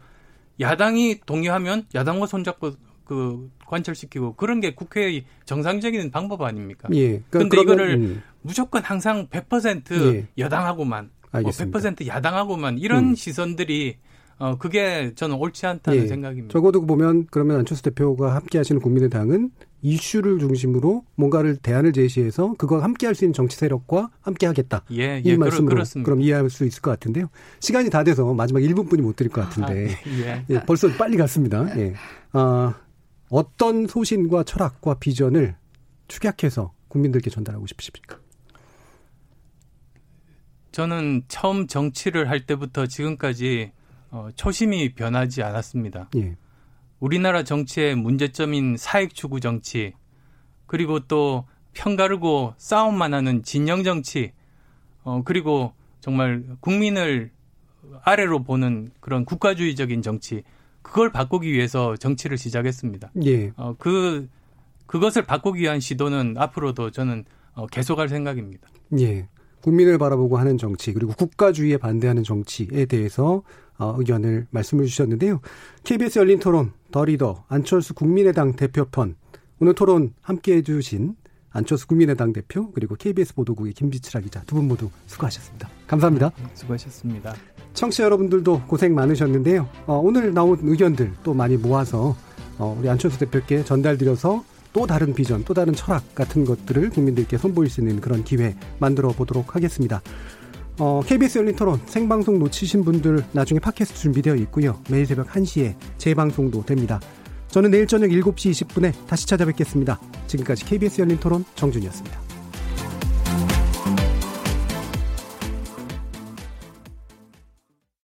야당이 동의하면 야당과 손잡고 그 관철시키고 그런 게 국회의 정상적인 방법 아닙니까? 예. 그런데 그러니까 이거를 음. 무조건 항상 100% 예. 여당하고만 뭐 알겠습니다. 100% 야당하고만 이런 음. 시선들이 어 그게 저는 옳지 않다는 예. 생각입니다. 적어도 보면 그러면 안철수 대표가 함께 하시는 국민의당은 이슈를 중심으로 뭔가를 대안을 제시해서 그거 함께 할 수 있는 정치 세력과 함께 하겠다. 예, 이 예, 말씀으로 그렇, 그럼 이해할 수 있을 것 같은데요. 시간이 다 돼서 마지막 1분뿐이 못 드릴 것 같은데. 아, 예. 예. 벌써 빨리 갔습니다. 예. 아, 어떤 소신과 철학과 비전을 축약해서 국민들께 전달하고 싶으십니까? 저는 처음 정치를 할 때부터 지금까지 어, 초심이 변하지 않았습니다. 예. 우리나라 정치의 문제점인 사익 추구 정치, 그리고 또 편가르고 싸움만 하는 진영 정치, 어, 그리고 정말 국민을 아래로 보는 그런 국가주의적인 정치, 그걸 바꾸기 위해서 정치를 시작했습니다. 예. 어, 그 그것을 바꾸기 위한 시도는 앞으로도 저는 어, 계속할 생각입니다. 예. 국민을 바라보고 하는 정치 그리고 국가주의에 반대하는 정치에 대해서 어, 의견을 말씀을 주셨는데요. KBS 열린 토론 더 리더 안철수 국민의당 대표편 오늘 토론 함께해 주신 안철수 국민의당 대표 그리고 KBS 보도국의 김지철 기자 두 분 모두 수고하셨습니다. 감사합니다. 네, 수고하셨습니다. 청취자 여러분들도 고생 많으셨는데요. 어, 오늘 나온 의견들 또 많이 모아서 어, 우리 안철수 대표께 전달드려서 또 다른 비전, 또 다른 철학 같은 것들을 국민들께 선보일 수 있는 그런 기회 만들어 보도록 하겠습니다. 어, KBS 열린 토론 생방송 놓치신 분들 나중에 팟캐스트 준비되어 있고요. 매일 새벽 1시에 재방송도 됩니다. 저는 내일 저녁 7시 20분에 다시 찾아뵙겠습니다. 지금까지 KBS 열린 토론 정준이었습니다.